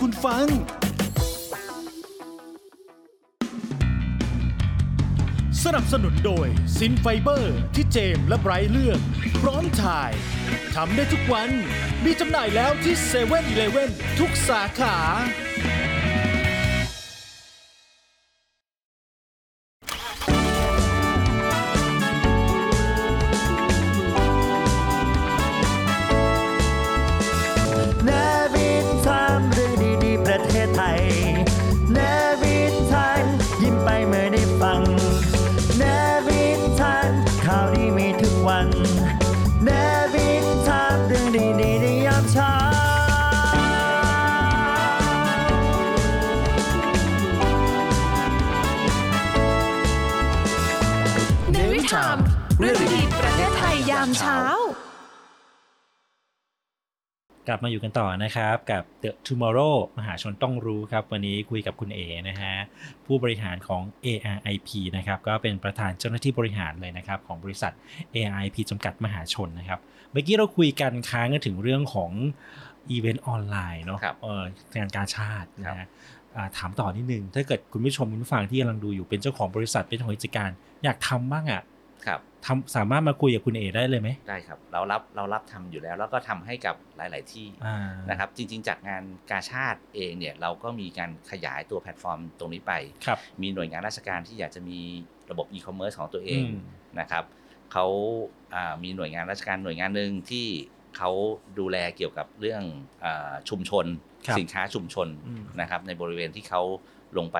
คุณฟัง สนับสนุนโดยซินไฟเบอร์ที่เจมส์และไบรท์เลือก พร้อมถ่ายทำได้ทุกวัน มีจำหน่ายแล้วที่เซเว่นอีเลเวนทุกสาขา ในวิถาม เรื่องดีๆประเทศไทยยามเช้า กลับมาอยู่กันต่อนะครับ กับ The Tomorrow มหาชนต้องรู้ครับ วันนี้คุยกับคุณเอนะฮะผู้บริหารของ ARIP นะครับก็เป็นประธานเจ้าหน้าที่บริหารเลยนะครับ ของบริษัท ARIP จำกัดมหาชนนะครับ เมื่อกี้เราคุยกันค้างกันถึงเรื่องของอีเวนต์ออนไลน์เนาะครับเอองานการชาตินะฮะอ่าถามต่อนิดนึง ถ้าเกิดคุณผู้ชมคุณผู้ฟังที่กำลังดูอยู่เป็นเจ้าของบริษัทเป็นเจ้าของกิจการ อยากทำบ้างอะ่ะครับ ทำสามารถมาคุยกับคุณเอได้เลยไหมได้ครับ เรารับเรารับทำอยู่แล้ว แล้วก็ทำให้กับหลาย ๆ ที่อ่านะครับ จริง ๆ จากงานกาชาติเองเนี่ยเราก็มีการขยายตัวแพลตฟอร์มตรงนี้ไปครับมีหน่วยงานราชการที่อยากจะมีระบบอีคอมเมิร์ซของตัวเองอืมนะครับเขาอ่ามีหน่วยงานราชการหน่วยงานหนึ่งที่เขาดูแลเกี่ยวกับเรื่องอาชุมชนครับสินค้าชุมชนอืมนะครับในบริเวณที่เขาลงไป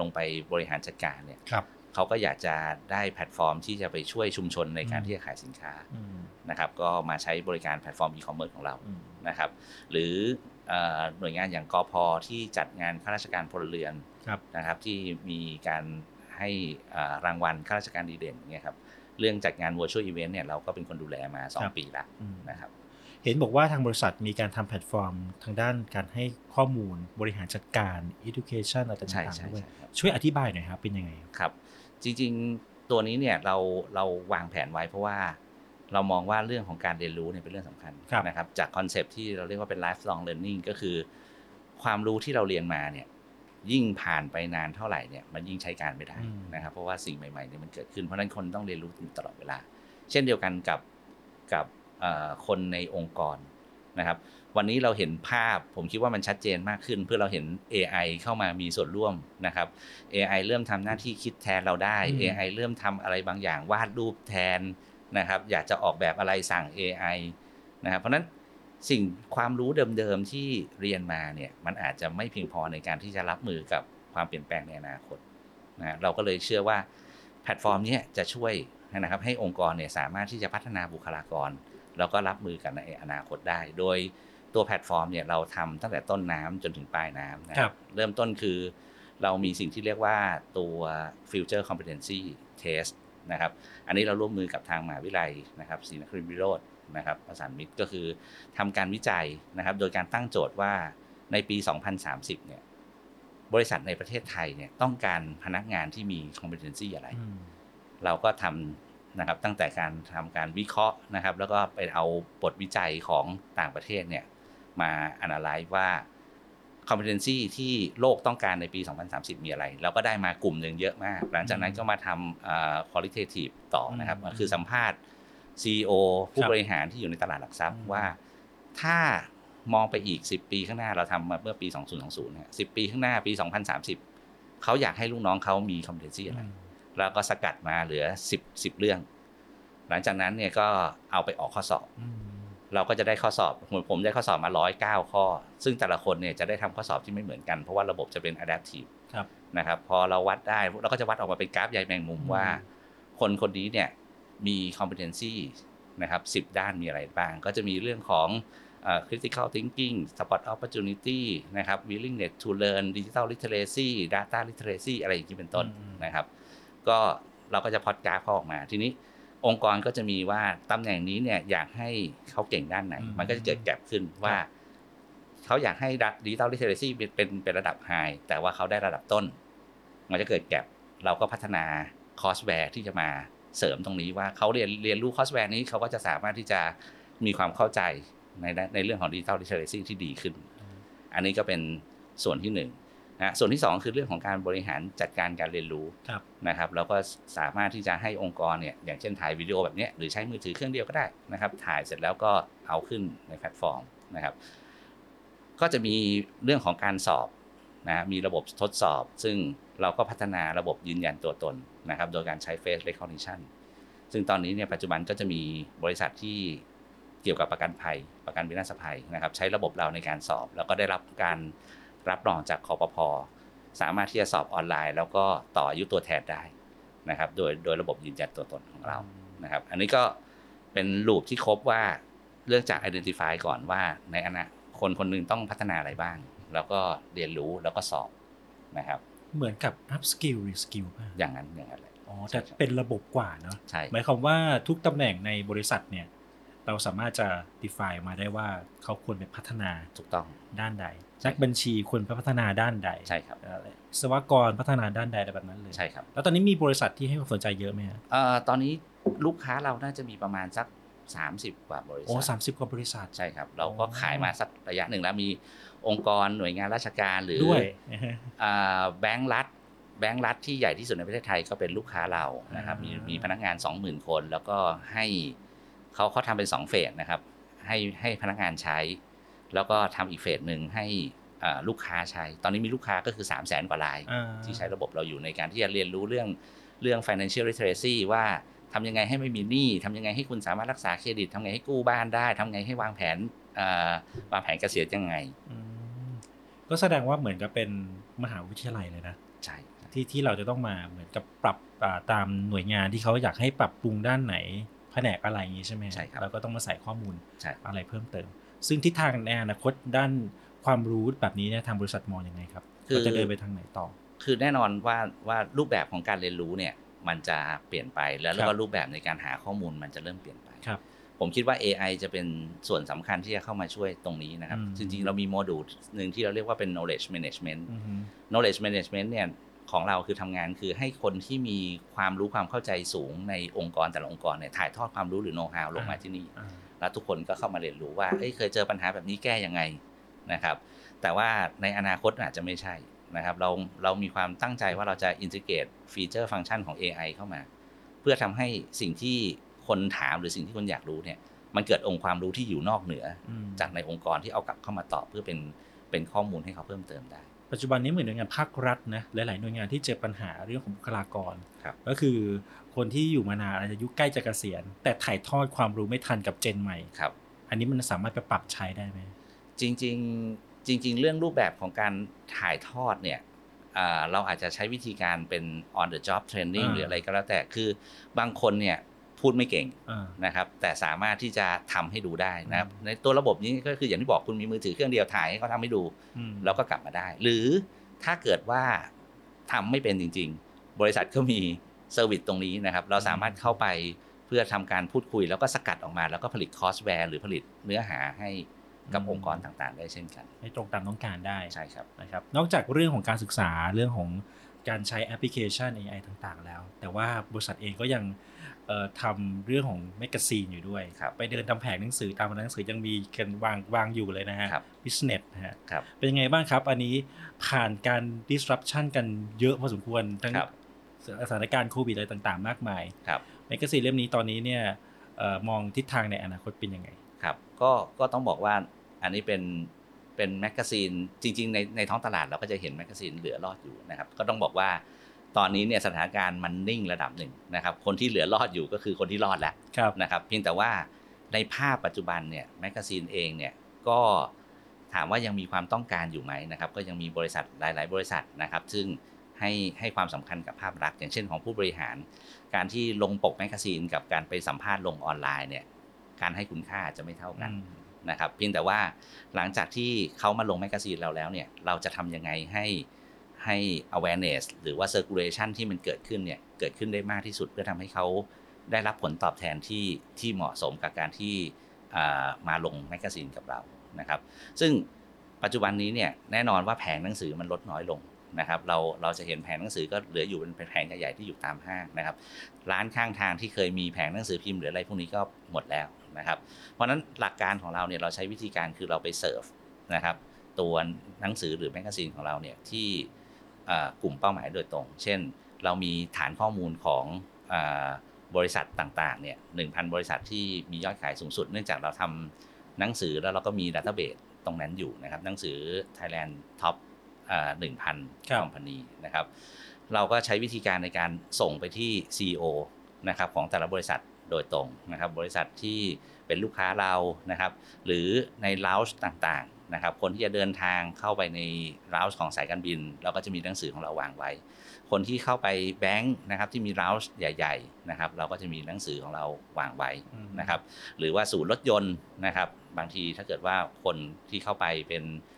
ลงไปบริหารจัดการเนี่ยครับ เขาก็อยากจะได้แพลตฟอร์มที่จะไปช่วยชุมชนในการอืมที่จะขายสินค้าอืมนะครับก็มาใช้บริการแพลตฟอร์มอีคอมเมิร์ซของเราอืมนะครับหรือเอ่อหน่วยงานอย่างกพที่จัดงานข้าราชการพลเรือนครับนะครับที่มีการให้อ่ารางวัลข้าราชการดีเด่นเนี่ยครับเรื่องจัดงาน virtual event เนี่ยเราก็เป็นคนดูแลมาครับ2ปีละอืมนะครับเห็นบอกว่าทางบริษัทมีการทำแพลตฟอร์ม ทางด้านการให้ข้อมูลบริหารจัดการ education อะไรใช่ต่างใช่ๆด้วยใช่ครับช่วยอธิบายหน่อยครับเป็นยังไงครับ จริง ๆ ตัวนี้เนี่ยเราเราวางแผนไว้เพราะว่าเรามองว่าเรื่องของการเรียนรู้เนี่ยเป็นเรื่องสำคัญครับนะครับจากคอนเซปต์ที่เราเรียกว่าเป็น lifelong learning ก็คือ ความรู้ที่เราเรียนมาเนี่ยยิ่งผ่านไปนานเท่าไหร่เนี่ยมันยิ่งใช้การไม่ได้อืมนะครับเพราะว่าสิ่งใหม่ๆเนี่ยมันเกิดขึ้นเพราะฉะนั้นคนต้องเรียนรู้อยู่ตลอดเวลา เช่นเดียวกันกับกับเอ่อคนในองค์กร นะครับ วันนี้เราเห็นภาพผมคิดว่ามันชัดเจนมากขึ้น เพื่อเราเห็น AI เข้ามามีส่วนร่วมนะครับ AI เริ่มทำหน้าที่คิดแทนเราได้อืม AI เริ่มทำอะไรบางอย่างวาดรูปแทนนะครับ อยากจะออกแบบอะไรสั่ง AI นะครับเพราะฉะนั้นสิ่งความรู้เดิมๆที่เรียนมาเนี่ยมันอาจจะไม่เพียงพอในการที่จะรับมือกับความเปลี่ยนแปลงในอนาคตนะเราก็เลยเชื่อว่าแพลตฟอร์มเนี้จะช่วยนะครับให้องค์กรเนี่ยสามารถที่จะพัฒนาบุคลากร แล้วก็รับมือกันในอนาคตได้ โดยตัวแพลตฟอร์มเนี่ยเราทำตั้งแต่ต้นน้ำจนถึงปลายน้ำนะครับ เริ่มต้นคือ เรามีสิ่งที่เรียกว่าตัว Future Competency Test นะครับ อันนี้เราร่วมมือกับทางมหาวิทยาลัยนะครับศรีนครินทรวิโรจน์นะครับประสานมิตรก็คือทำการวิจัยนะครับ โดยการตั้งโจทย์ว่าในปี 2030 เนี่ยบริษัทในประเทศไทยเนี่ยต้องการพนักงานที่มี competency อะไรอืมเราก็ทำ นะครับตั้งแต่การทำการวิเคราะห์นะครับ แล้วก็ไปเอาบทวิจัยของต่างประเทศเนี่ยมา analyze ว่า competency ที่โลกต้องการในปี 2030 มีอะไร เราก็ได้มากลุ่มหนึ่งเยอะมาก หลังจากนั้นก็มาทำอ่า qualitative ต่อนะครับอืมคือสัมภาษณ์ CEO ผู้ครับบริหารที่อยู่ในตลาดหลักทรัพย์อืมว่า ถ้ามองไปอีก 10 ปีข้างหน้าเราทำมาเมื่อปี 2020เนี่ย10 ปีข้างหน้าปี 2030 เขาอยากให้ลูกน้องเขามี competency อะไร แล้วก็สกัดมาเหลือ 10 10 เรื่อง หลังจากนั้นเนี่ยก็เอาไปออกข้อสอบอืมเราก็จะได้ข้อสอบผมผมได้ข้อสอบมา 109 ข้อ ซึ่งแต่ละคนเนี่ยจะได้ทำข้อสอบที่ไม่เหมือนกัน เพราะว่าระบบจะเป็น adaptive ครับนะครับพอเราวัดได้เราก็จะวัดออกมาเป็นกราฟใยแมงมุมอืมว่า คนคนนี้เนี่ยมี competency นะครับ10ด้านมีอะไรบ้าง ก็จะมีเรื่องของเอ่อ critical thinking spot opportunity นะครับ willingness to learn digital literacy data literacy อะไรอย่างนี้เป็นต้นอืมนะครับ ก็เราก็จะพอดกราฟเขาออกมา ทีนี้องค์กรก็จะมีว่าตำแหน่งนี้เนี่ยอยากให้เขาเก่งด้านไหนอืมมันก็จะเกิด gap ขึ้นว่าเขาอยากให้ digital literacy เป็นเป็นเป็นระดับ high แต่ว่าเขาได้ระดับต้น มันจะเกิด gap เราก็พัฒนา courseware ที่จะมาเสริมตรงนี้ว่าเขาเรียนเรียนรู้ courseware นี้เขาก็จะสามารถที่จะมีความเข้าใจในในเรื่องของ digital literacy ที่ดีขึ้น อันนี้ก็เป็นส่วนที่หนึ่ง นะส่วนที่สองคือเรื่องของการบริหารจัดการการเรียนรู้ครับนะครับเราก็สามารถที่จะให้องค์กรเนี่ยอย่างเช่นถ่ายวิดีโอแบบเนี้ยหรือใช้มือถือเครื่องเดียวก็ได้นะครับ ถ่ายเสร็จแล้วก็เอาขึ้นในแพลตฟอร์มนะครับ ก็จะมีเรื่องของการสอบนะมีระบบทดสอบ ซึ่งเราก็พัฒนาระบบยืนยันตัวตนนะครับ โดยการใช้ face recognition ซึ่งตอนนี้เนี่ยปัจจุบันก็จะมีบริษัทที่เกี่ยวกับประกันภัย ประกันวินาศภัยนะครับ ใช้ระบบเราในการสอบ แล้วก็ได้รับการ รับรองจากคอปพสามารถที่จะสอบออนไลน์ แล้วก็ต่ออายุตัวแทนได้นะครับ โดยโดยระบบยืนยันตัวตนของเรานะครับ อันนี้ก็เป็นลูปที่ครบว่าเรื่องจาก identify ก่อนว่าในอนาคนคนหนึงต้องพัฒนาอะไรบ้าง แล้วก็เรียนรู้แล้วก็สอบนะครับเหมือนกับ up skill re skill ป่ะอย่างนั้นอย่างนั้นเลยอ๋อแต่เป็นระบบกว่าเนาะใช่หมายความว่าทุกตำแหน่งในบริษัทเนี่ย เราสามารถจะ define มาได้ว่าเขาควรไปพัฒนาถูกต้องด้านใด นักบัญชีควรไปพัฒนาด้านใดใช่ครับอะไรวิศวกรพัฒนาด้านใดอะไรแบบนั้นเลยใช่ครับแล้วตอนนี้มีบริษัทที่ให้ความสนใจเยอะไหมฮะเอ่อตอนนี้ลูกค้าเราน่าจะมีประมาณสัก 30 กว่าบริโอ้ษัทสามสิบกว่าบริษัทใช่ครับ เราก็ขายมาสักระยะหนึ่งแล้วมีองค์กรหน่วยงานราชการหรือด้วยอ่าแบงก์รัฐแบงก์รัฐที่ใหญ่ที่สุดในประเทศไทยก็เป็นลูกค้าเรานะครับมีอ่ามีมีพนักงาน 20,000 คน แล้วก็ให้เขาเขาทำเป็นสองเฟสนะครับให้ให้พนักงานใช้ แล้วก็ทำอีกเฟสหนึ่งให้อ่าลูกค้าใช้ ตอนนี้มีลูกค้าก็คือ 3 0 0แสนกว่ารายอ่าที่ใช้ระบบเราอยู่ในการที่จะเรียนรู้เรื่องเรื่อง financial literacy ว่าทำยังไงให้ไม่มีหนี้ทำยังไงให้คุณสามารถรักษาเครดิตทำไงให้กู้บ้านได้ทำไงให้วางแผนอ่าวางแผนเกษียณยังไงอืมก็แสดงว่าเหมือนกับเป็นมหาวิทยาลัยเลยนะใช่ที่ที่เราจะต้องมาเหมือนกับปรับอ่าตามหน่วยงานที่เขาอยากให้ปรับปรุงด้านไหนแผนกอะไรอย่างนี้ใช่ไหมใช่ครับเราก็ต้องมาใส่ข้อมูลใช่อะไรเพิ่มเติม ซึ่งทิศทางในอนาคตด้านความรู้แบบนี้เนี่ยทางบริษัทมองยังไงครับเราจะเดินไปทางไหนต่อ คือแน่นอนว่าว่ารูปแบบของการเรียนรู้เนี่ยมันจะเปลี่ยนไปแล้วแล้วคก็รับรูปแบบในการหาข้อมูลมันจะเริ่มเปลี่ยนไปครับผมคิดว่า AI จะเป็นส่วนสำคัญที่จะเข้ามาช่วยตรงนี้นะครับอืมจริงๆ เรามีโมดูลหนึ่งที่เราเรียกว่าเป็น knowledge management อือฮึ knowledge management เนี่ยของเราคือทำงานคือให้คนที่มีความรู้ความเข้าใจสูงในองค์กรแต่ละองค์กรเนี่ยถ่ายทอดความรู้หรือ know how ลงมาที่นี่อ่า แล้วทุกคนก็เข้ามาเรียนรู้ว่าเอ้ยเคยเจอปัญหาแบบนี้แก้ยังไงนะครับ แต่ว่าในอนาคตอาจจะไม่ใช่นะครับ เราเรามีความตั้งใจว่าเราจะอินทิเกรตฟีเจอร์ฟังก์ชันของ AI เข้ามา เพื่อทำให้สิ่งที่คนถามหรือสิ่งที่คนอยากรู้เนี่ยมันเกิดองค์ความรู้ที่อยู่นอกเหนืออมจากในองค์กรที่เอากลับเข้ามาตอบเพื่อเป็นเป็นข้อมูลให้เขาเพิ่มเติมได้ ปัจจุบันนี้เหมือนหน่วยงานภาครัฐนะหลาย ๆ หน่วยงานที่เจอปัญหาเรื่องของบุคลากรครับก็คือ คนที่อยู่มานานอาจจะอายุใกล้จะเกษียณ แต่ถ่ายทอดความรู้ไม่ทันกับเจนใหม่ครับ อันนี้มันสามารถไปปรับใช้ได้ไหมจริงๆจริง ๆ เรื่องรูปแบบของการถ่ายทอดเนี่ยอ่าเราอาจจะใช้วิธีการเป็น on the job training อ่าหรืออะไรก็แล้วแต่คือบางคนเนี่ยพูดไม่เก่งอ่านะครับ แต่สามารถที่จะทำให้ดูได้นะครับอืมในตัวระบบนี้ก็คืออย่างที่บอกคุณมีมือถือเครื่องเดียวถ่ายให้เขาทำให้ดูอืมแล้วก็กลับมาได้ หรือถ้าเกิดว่าทำไม่เป็นจริง ๆ บริษัทก็มี service ตรงนี้นะครับ เราสามารถเข้าไปเพื่อทำการพูดคุย แล้วก็สกัดออกมา แล้วก็ผลิต courseware หรือผลิตเนื้อหาให้กับองค์กรต่างๆ ได้เช่นกัน ให้ตรงตามต้องการได้ใช่ครับนะครับ นอกจากเรื่องของการศึกษาเรื่องของการใช้แอปพลิเคชัน AI ต่างๆ แล้ว แต่ว่าบริษัทเองก็ยังเอ่อทำเรื่องของแมกกาซีนอยู่ด้วยครับไปเดินทำแผงหนังสือตามร้านหนังสือยังมีกันวางวางอยู่เลยนะฮะครับ business นะฮะครับเป็นยังไงบ้างครับ อันนี้ผ่านการ disruption กันเยอะพอสมควรทั้งครับ สถานการณ์โควิดอะไรต่างๆ มากมายครับแมกกาซีนเล่มนี้ตอนนี้เนี่ยเอ่อมองทิศทางในอนาคตเป็นยังไงครับก็ก็ต้องบอกว่าอันนี้เป็นเป็นแมกกาซีนจริง ๆ ในในท้องตลาดเราก็จะเห็นแมกกาซีนเหลือรอดอยู่นะครับก็ต้องบอกว่าตอนนี้เนี่ยสถานการณ์มันนิ่งระดับหนึ่งนะครับคนที่เหลือรอดอยู่ก็คือคนที่รอดแล้วครับนะครับเพียงแต่ว่าในภาพปัจจุบันเนี่ยแมกกาซีนเองเนี่ยก็ถามว่ายังมีความต้องการอยู่ไหมนะครับก็ยังมีบริษัทหลาย ๆ บริษัทนะครับ ซึ่ง ให้ให้ความสำคัญกับภาพลักษณ์อย่างเช่นของผู้บริหาร การที่ลงปกแมกกาซีนกับการไปสัมภาษณ์ลงออนไลน์เนี่ยการให้คุณค่าอาจจะไม่เท่ากันนะครับเพียงแต่ว่าหลังจากที่เขามาลงแมกกาซีนเราแล้วเนี่ยเราจะทำยังไงให้ให้ awareness หรือว่า circulation ที่มันเกิดขึ้นเนี่ยเกิดขึ้นได้มากที่สุดเพื่อทำให้เขาได้รับผลตอบแทนที่ที่เหมาะสมกับการที่อ่ามาลงแมกกาซีนกับเรานะครับ ซึ่งปัจจุบันนี้เนี่ยแน่นอนว่าแผงหนังสือมันลดน้อยลง นะครับเราเราจะเห็นแผงหนังสือก็เหลืออยู่เป็นแผงใหญ่ๆที่อยู่ตามห้างนะครับ ร้านข้างทางที่เคยมีแผงหนังสือพิมพ์หรืออะไรพวกนี้ก็หมดแล้วนะครับ เพราะฉะนั้นหลักการของเราเนี่ยเราใช้วิธีการคือเราไปเสิร์ฟนะครับตัวหนังสือหรือแมกกาซีนของเราเนี่ยที่กลุ่มเป้าหมายโดยตรง เช่น เรามีฐานข้อมูลของอบริษัทต่างๆ เนี่ยหนึ่งพันบริษัทที่มียอดขายสูงสุด เนื่องจากเราทำหนังสือแล้วเราก็มีดัตเตอร์เบสตรงนั้นอยู่นะครับ หนังสือ Thailand Top หนึ่งพันครับคอมพานีนะครับเราก็ใช้วิธีการในการส่งไปที่ CEO นะครับของแต่ละบริษัทโดยตรงนะครับบริษัทที่เป็นลูกค้าเรานะครับหรือใน lounge ต่างๆนะครับคนที่จะเดินทางเข้าไปใน lounge ของสายการบิน เราก็จะมีหนังสือของเราวางไว้ คนที่เข้าไปแบงค์นะครับที่มี lounge ใหญ่ๆนะครับเราก็จะมีหนังสือของเราวางไว้นะครับหรือว่าศูนย์รถยนต์นะครับบางทีถ้าเกิดว่าคนที่เข้าไปเป็นเอ่อ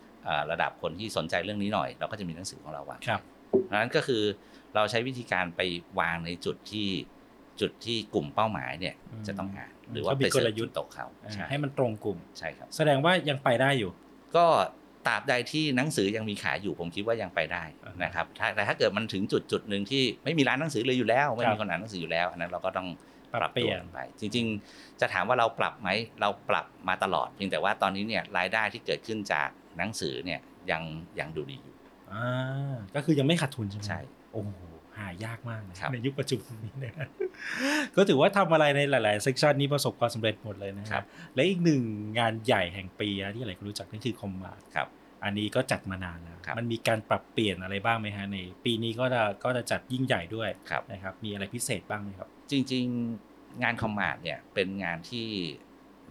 ระดับคนที่สนใจเรื่องนี้หน่อย เราก็จะมีหนังสือของเราวางไว้ครับดังนั้นก็คือเราใช้วิธีการไปวางในจุดที่จุดที่กลุ่มเป้าหมายเนี่ยอืมจะต้องอ่านหรือว่าเขามีไปเสิร์กฟลยุทธ์จุดตกเขาอ่าใช่ให้มันตรงกลุ่มใช่ครับ แสดงว่ายังไปได้อยู่ ก็ตราบใดที่หนังสือยังมีขายอยู่ผมคิดว่ายังไปได้อ่านนะครับถ้าแต่ถ้าเกิดมันถึงจุดจุดหนึ่งที่ไม่มีร้านหนังสือเลยอยู่แล้ว ไม่ครัมีบคนอ่านหนังสืออยู่แล้วอันนั้นเราก็ต้องปรับเปลี่ยนตัวไป จริง ๆ จะถามว่าเราปรับไหมเราปรับมาตลอดเพียงแต่ว่าตอนนี้เนี่ยรายได้ที่เกิดขึ้นจาก หนังสือเนี่ยยังยังดูดีอยู่อ่าก็คือยังไม่ขาดทุนใช่ไหมใช่โอ้โหหายากมากนะครับในยุคปัจจุบันนี้นะก็ถือว่าทำอะไรในหลาย ๆ section นี้ประสบความสำเร็จหมดเลยนะคครับและอีกหนึ่งงานใหญ่แห่งปีนะที่หลายคนรู้จักนั่นคือ Commart ครับ อันนี้ก็จัดมานานแล้วครับมันมีการปรับเปลี่ยนอะไรบ้างไหมฮะในปีนี้ก็จะก็จะจัดยิ่งใหญ่ด้วยครับนะครับ มีอะไรพิเศษบ้างไหมครับ จริง ๆ งาน Commart เนี่ยเป็นงานที่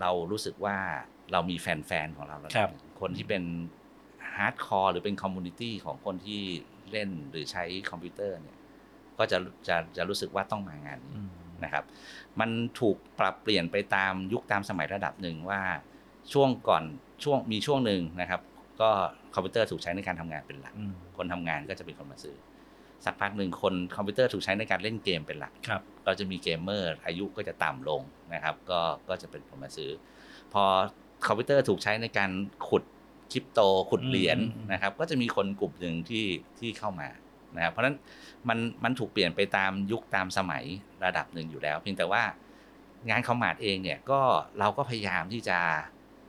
เรารู้สึกว่าเรามีแฟน ๆ ของเราแล้ว ครับคนที่เป็น hardcore หรือเป็น community ของคนที่เล่นหรือใช้คอมพิวเตอร์เนี่ย ก็จะจะจะรู้สึกว่าต้องมางานนี้อืมนะครับ มันถูกปรับเปลี่ยนไปตามยุคตามสมัยระดับหนึ่งว่าช่วงก่อนช่วงมีช่วงหนึ่งนะครับ ก็คอมพิวเตอร์ถูกใช้ในการทำงานเป็นหลักอืมคนทำงานก็จะเป็นคนมาซื้อสักพักหนึ่งคนคอมพิวเตอร์ถูกใช้ในการเล่นเกมเป็นหลักครับเราจะมีเกมเมอร์อายุก็จะต่ำลงนะครับ ก็ก็จะเป็นคนมาซื้อ พอ คอมพิวเตอร์ถูกใช้ในการขุดคริปโตขุดเหรียญอืมอืมนะครับ ก็จะมีคนกลุ่มหนึ่งที่ที่เข้ามานะครับเพราะฉะนั้นมันมันถูกเปลี่ยนไปตามยุคตามสมัยระดับหนึ่งอยู่แล้ว เพียงแต่ว่างาน Commart เองเนี่ยก็เราก็พยายามที่จะ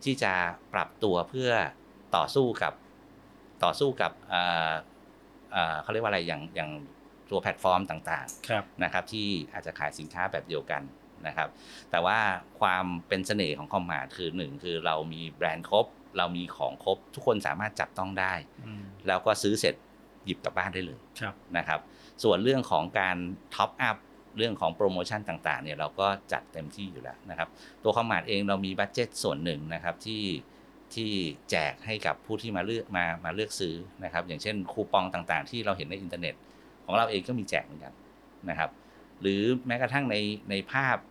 ที่จะปรับตัวเพื่อต่อสู้กับต่อสู้กับเอ่อเอ่อเขาเรียกว่าอะไรอย่างอย่างตัวแพลตฟอร์มต่างๆครับนะครับที่อาจจะขายสินค้าแบบเดียวกัน นะครับ แต่ว่าความเป็นเสน่ห์ของ Commart คือหนึ่งคือเรามีแบรนด์ครบ เรามีของครบ ทุกคนสามารถจับต้องได้อืมแล้วก็ซื้อเสร็จหยิบกลับบ้านได้เลยครับนะครับ ส่วนเรื่องของการ top up เรื่องของโปรโมชั่นต่างๆเนี่ยเราก็จัดเต็มที่อยู่แล้วนะครับ ตัว Commart เองเรามี budget ส่วนหนึ่งนะครับที่ที่แจกให้กับผู้ที่มาเลือกมามาเลือกซื้อนะครับ อย่างเช่นคูปองต่างๆ ที่เราเห็นในอินเทอร์เน็ต ของเราเองก็มีแจกเหมือนกันนะครับ หรือแม้กระทั่งในในภาพอ่า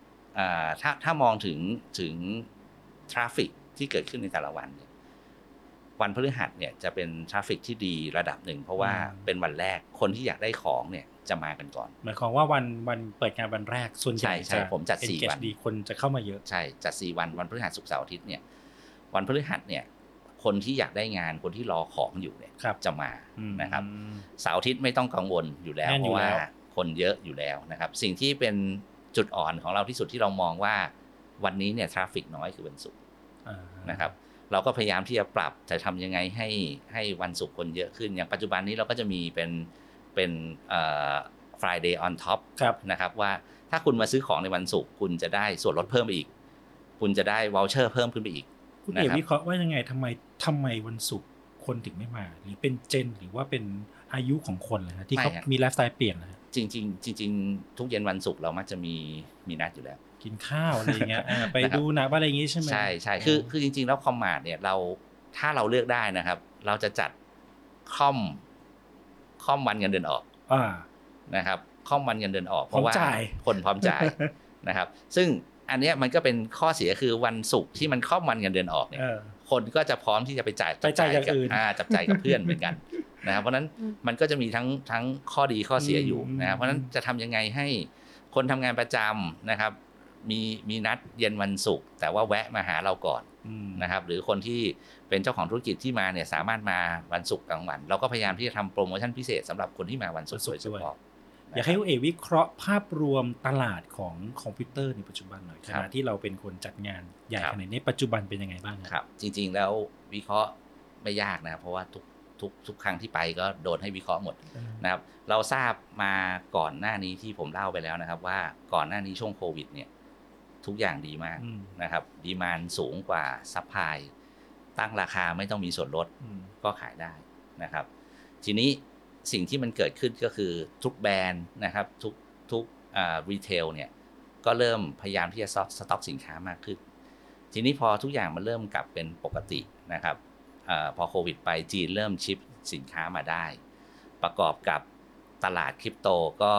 ถ้าถ้ามองถึงถึงทราฟิกที่เกิดขึ้นในแต่ละวันเนี่ยวันพฤหัสเนี่ยจะเป็นทราฟิกที่ดีระดับหนึ่ง เพราะว่าอืมเป็นวันแรกคนที่อยากได้ของเนี่ยจะมากันก่อน หมายความว่าวันวันเปิดงานวันแรกส่วนใหญ่ใช่ใช่ผมจัดสี่ engage วันดีคนจะเข้ามาเยอะใช่จัดสี่วันวันพฤหัสศุกร์เสาร์อาทิตย์เนี่ยวันพฤหัสเนี่ยคนที่อยากได้งานคนที่รอของอยู่เนี่ยครับจะมาอืมนะครับเสาร์อาทิตย์ไม่ต้องกังวลอยู่แล้วแน่นอยู่ราะว่าคนเยอะอยู่แล้วนะครับ สิ่งที่เป็น จุดอ่อนของเราที่สุดที่เรามองว่าวันนี้เนี่ย traffic น้อยคือวันศุกร์อ่านะครับเราก็พยายามที่จะปรับจะทำยังไงให้ให้วันศุกร์คนเยอะขึ้น อย่างปัจจุบันนี้เราก็จะมีเป็นเป็นเอ่อ Friday on top ครับนะครับว่าถ้าคุณมาซื้อของในวันศุกร์คุณจะได้ส่วนลดเพิ่มไปอีก คุณจะได้ voucher เพิ่มขึ้นไปอีกคุณเอกนะครับวิเคราะห์ว่ายังไงทำไมทำไมวันศุกร์ คนถึงไม่มา หรือเป็น gen หรือว่าเป็นอายุของคนเลยฮะที่เขาไม่ฮะมีไลฟ์สไตล์เปลี่ยนนะฮะจริงๆจริงๆทุกเย็นวันศุกร์เรามักจะมีมีนัดอยู่แล้ว กินข้าวอะไรอย่างเงี้ยอ่าไปนะครับดูหนังอะไรอย่างงี้ใช่ไหมใช่ใช่คือคือจริง ๆ แล้ว Commart เนี่ยเราถ้าเราเลือกได้นะครับ เราจะจัดคร่อมคร่อมวันเงินเดือนออกอ่านะครับคร่อมวันเงินเดือนออกเพพร้อราะมจ่ายเพราะว่าคนพร้อมจ่ายนะครับ ซึ่งอันเนี้ยมันก็เป็นข้อเสียคือวันศุกร์ที่มันคอมวันเงินเดือนออกเนี่ยเออ คนก็จะพร้อมที่จะไปจ่ายไปจ่ายอย่างกับอื่นอ่าจับจ่ายกับเพื่อนเหมือนกันนะครับเพราะฉะนั้นมันก็จะมีทั้งทั้งข้อดีข้อเสียอยู่อืมนะครับเพราะฉะนั้นจะทำยังไงให้คนทำงานประจำนะครับมีมีนัดเย็นวันศุกร์แต่ว่าแวะมาหาเราก่อนอืมนะครับหรือคนที่เป็นเจ้าของธุรกิจที่มาเนี่ยสามารถมาวันศุกร์กลางวัน เราก็พยายามที่จะทำโปรโมชั่นพิเศษสำหรับคนที่มาวันศุกร์โดยเฉพาะ อยากให้คุณเอกวิเคราะห์ภาพรวมตลาดของคอมพิวเตอร์ในปัจจุบันหน่อยครับขณะที่เราเป็นคนจัดงานใหญ่ครับขนาดนี้ปัจจุบันเป็นยังไงบ้างฮะครับ จริง ๆ แล้ววิเคราะห์ไม่ยากนะครับเพราะว่าทุกทุกทุกครั้งที่ไปก็โดนให้วิเคราะห์หมดนะครับ เราทราบมาก่อนหน้านี้ที่ผมเล่าไปแล้วนะครับ ว่าก่อนหน้านี้ช่วงโควิด เนี่ย ทุกอย่างดีมากอืมนะครับ demand สูงกว่า supply ตั้งราคาไม่ต้องมีส่วนลดอืมก็ขายได้นะครับ ทีนี้ สิ่งที่มันเกิดขึ้นก็คือทุกแบรนด์นะครับ ทุกทุกอ่ารีเทลเนี่ยก็เริ่มพยายามที่จะสต็อกสินค้ามากขึ้น ทีนี้พอทุกอย่างมันเริ่มกลับเป็นปกตินะครับอาพอโควิดไปจีนเริ่มชิปสินค้ามาได้ ประกอบกับตลาดคริปโตก็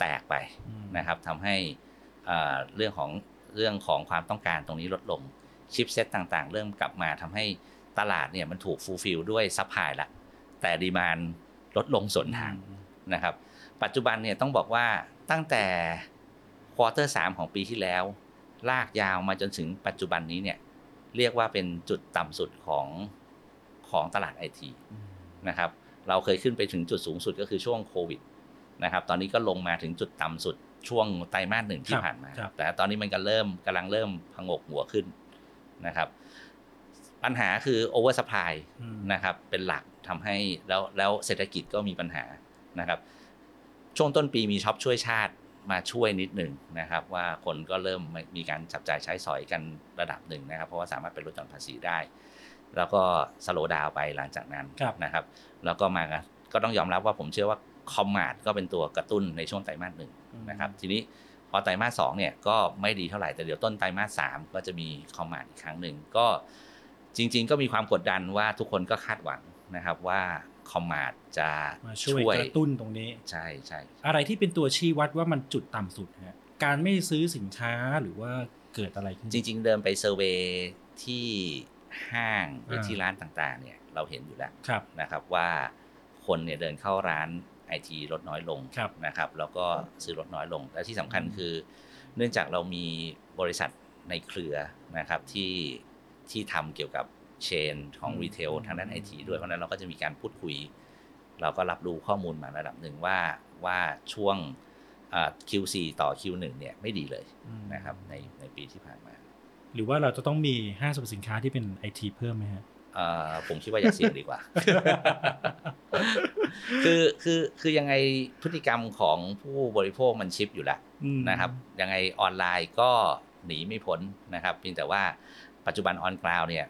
แตกไปอืมนะครับทำให้อ่าเรื่องของเรื่องของความต้องการตรงนี้ลดลงchipset ต่างๆ เริ่มกลับมาทำให้ตลาดเนี่ยมันถูก fulfill ด้วย supply ละแต่ demand ลดลงสวนทางนะครับ ปัจจุบันเนี่ยต้องบอกว่าตั้งแต่ quarter สามของปีที่แล้ว ลากยาวมาจนถึงปัจจุบันนี้เนี่ยเรียกว่าเป็นจุดต่ำสุดของของตลาดไอทีนะครับ เราเคยขึ้นไปถึงจุดสูงสุดก็คือช่วงโควิดนะครับ ตอนนี้ก็ลงมาถึงจุดต่ำสุดช่วงไตรมาสหนึ่งที่ครับผ่านมาครับแต่ตอนนี้มันก็เริ่มกำลังเริ่มผงกหัวขึ้นนะครับ ปัญหาคือ oversupply อืมนะครับเป็นหลัก ทำให้แล้วแล้วเศรษฐกิจก็มีปัญหานะครับ ช่วงต้นปีมีช็อปช่วยชาติมาช่วยนิดหนึ่งนะครับ ว่าคนก็เริ่มมีการจับจ่ายใช้สอยกันระดับหนึ่งนะครับ เพราะว่าสามารถเป็นลดหย่อนภาษีได้ แล้วก็ slow down ไปหลังจากนั้นครับนะครับ แล้วก็มาก็ต้องยอมรับว่าผมเชื่อว่า Commart ก็เป็นตัวกระตุ้นในช่วงไตรมาสหนึ่งนะครับ ทีนี้พอไตรมาสสองเนี่ยก็ไม่ดีเท่าไหร่แต่เดี๋ยวต้นไตรมาสสามก็จะมี Commart อีกครั้งหนึ่งก็จริง ๆ ก็มีความกดดันว่าทุกคนก็คาดหวัง นะครับว่า Commart จะมาช่วยกระตุ้นตรงนี้ ใช่ใช่อะไรที่เป็นตัวชี้วัดว่ามันจุดต่ำสุดฮะการไม่ซื้อสินค้าหรือว่าเกิดอะไรขึ้น จริง ๆ เดินไป survey ที่ห้างหรืออ่าที่ร้านต่างๆ เนี่ยเราเห็นอยู่แล้วครับนะครับว่าคนเนี่ยเดินเข้าร้านไอทีลดน้อยลงครับนะครับแล้วก็ซื้อลดน้อยลง และที่สำคัญคือ เนื่องจากเรามีบริษัทในเครือนะครับที่ที่ทำเกี่ยวกับ เชนของอืมรีเทลทางด้านไอทีด้วยเพราะฉะนั้นเราก็จะมีการพูดคุย เราก็รับรู้ข้อมูลมาระดับหนึ่งว่าว่าช่วงอ่า Q4 ต่อ Q1 เนี่ยไม่ดีเลยอืมนะครับในในปีที่ผ่านมา หรือว่าเราจะต้องมีห้างสรรพสินค้าที่เป็นไอทีเพิ่มไหมฮะเอ่อผมคิดว่าอย่าเสี่ยงดีกว่า คือคือคือยังไงพฤติกรรมของผู้บริโภคมันชิปอยู่แล้วอืมนะครับ ยังไงออนไลน์ก็หนีไม่พ้นนะครับเพียงแต่ว่าปัจจุบันออนกราวเนี่ย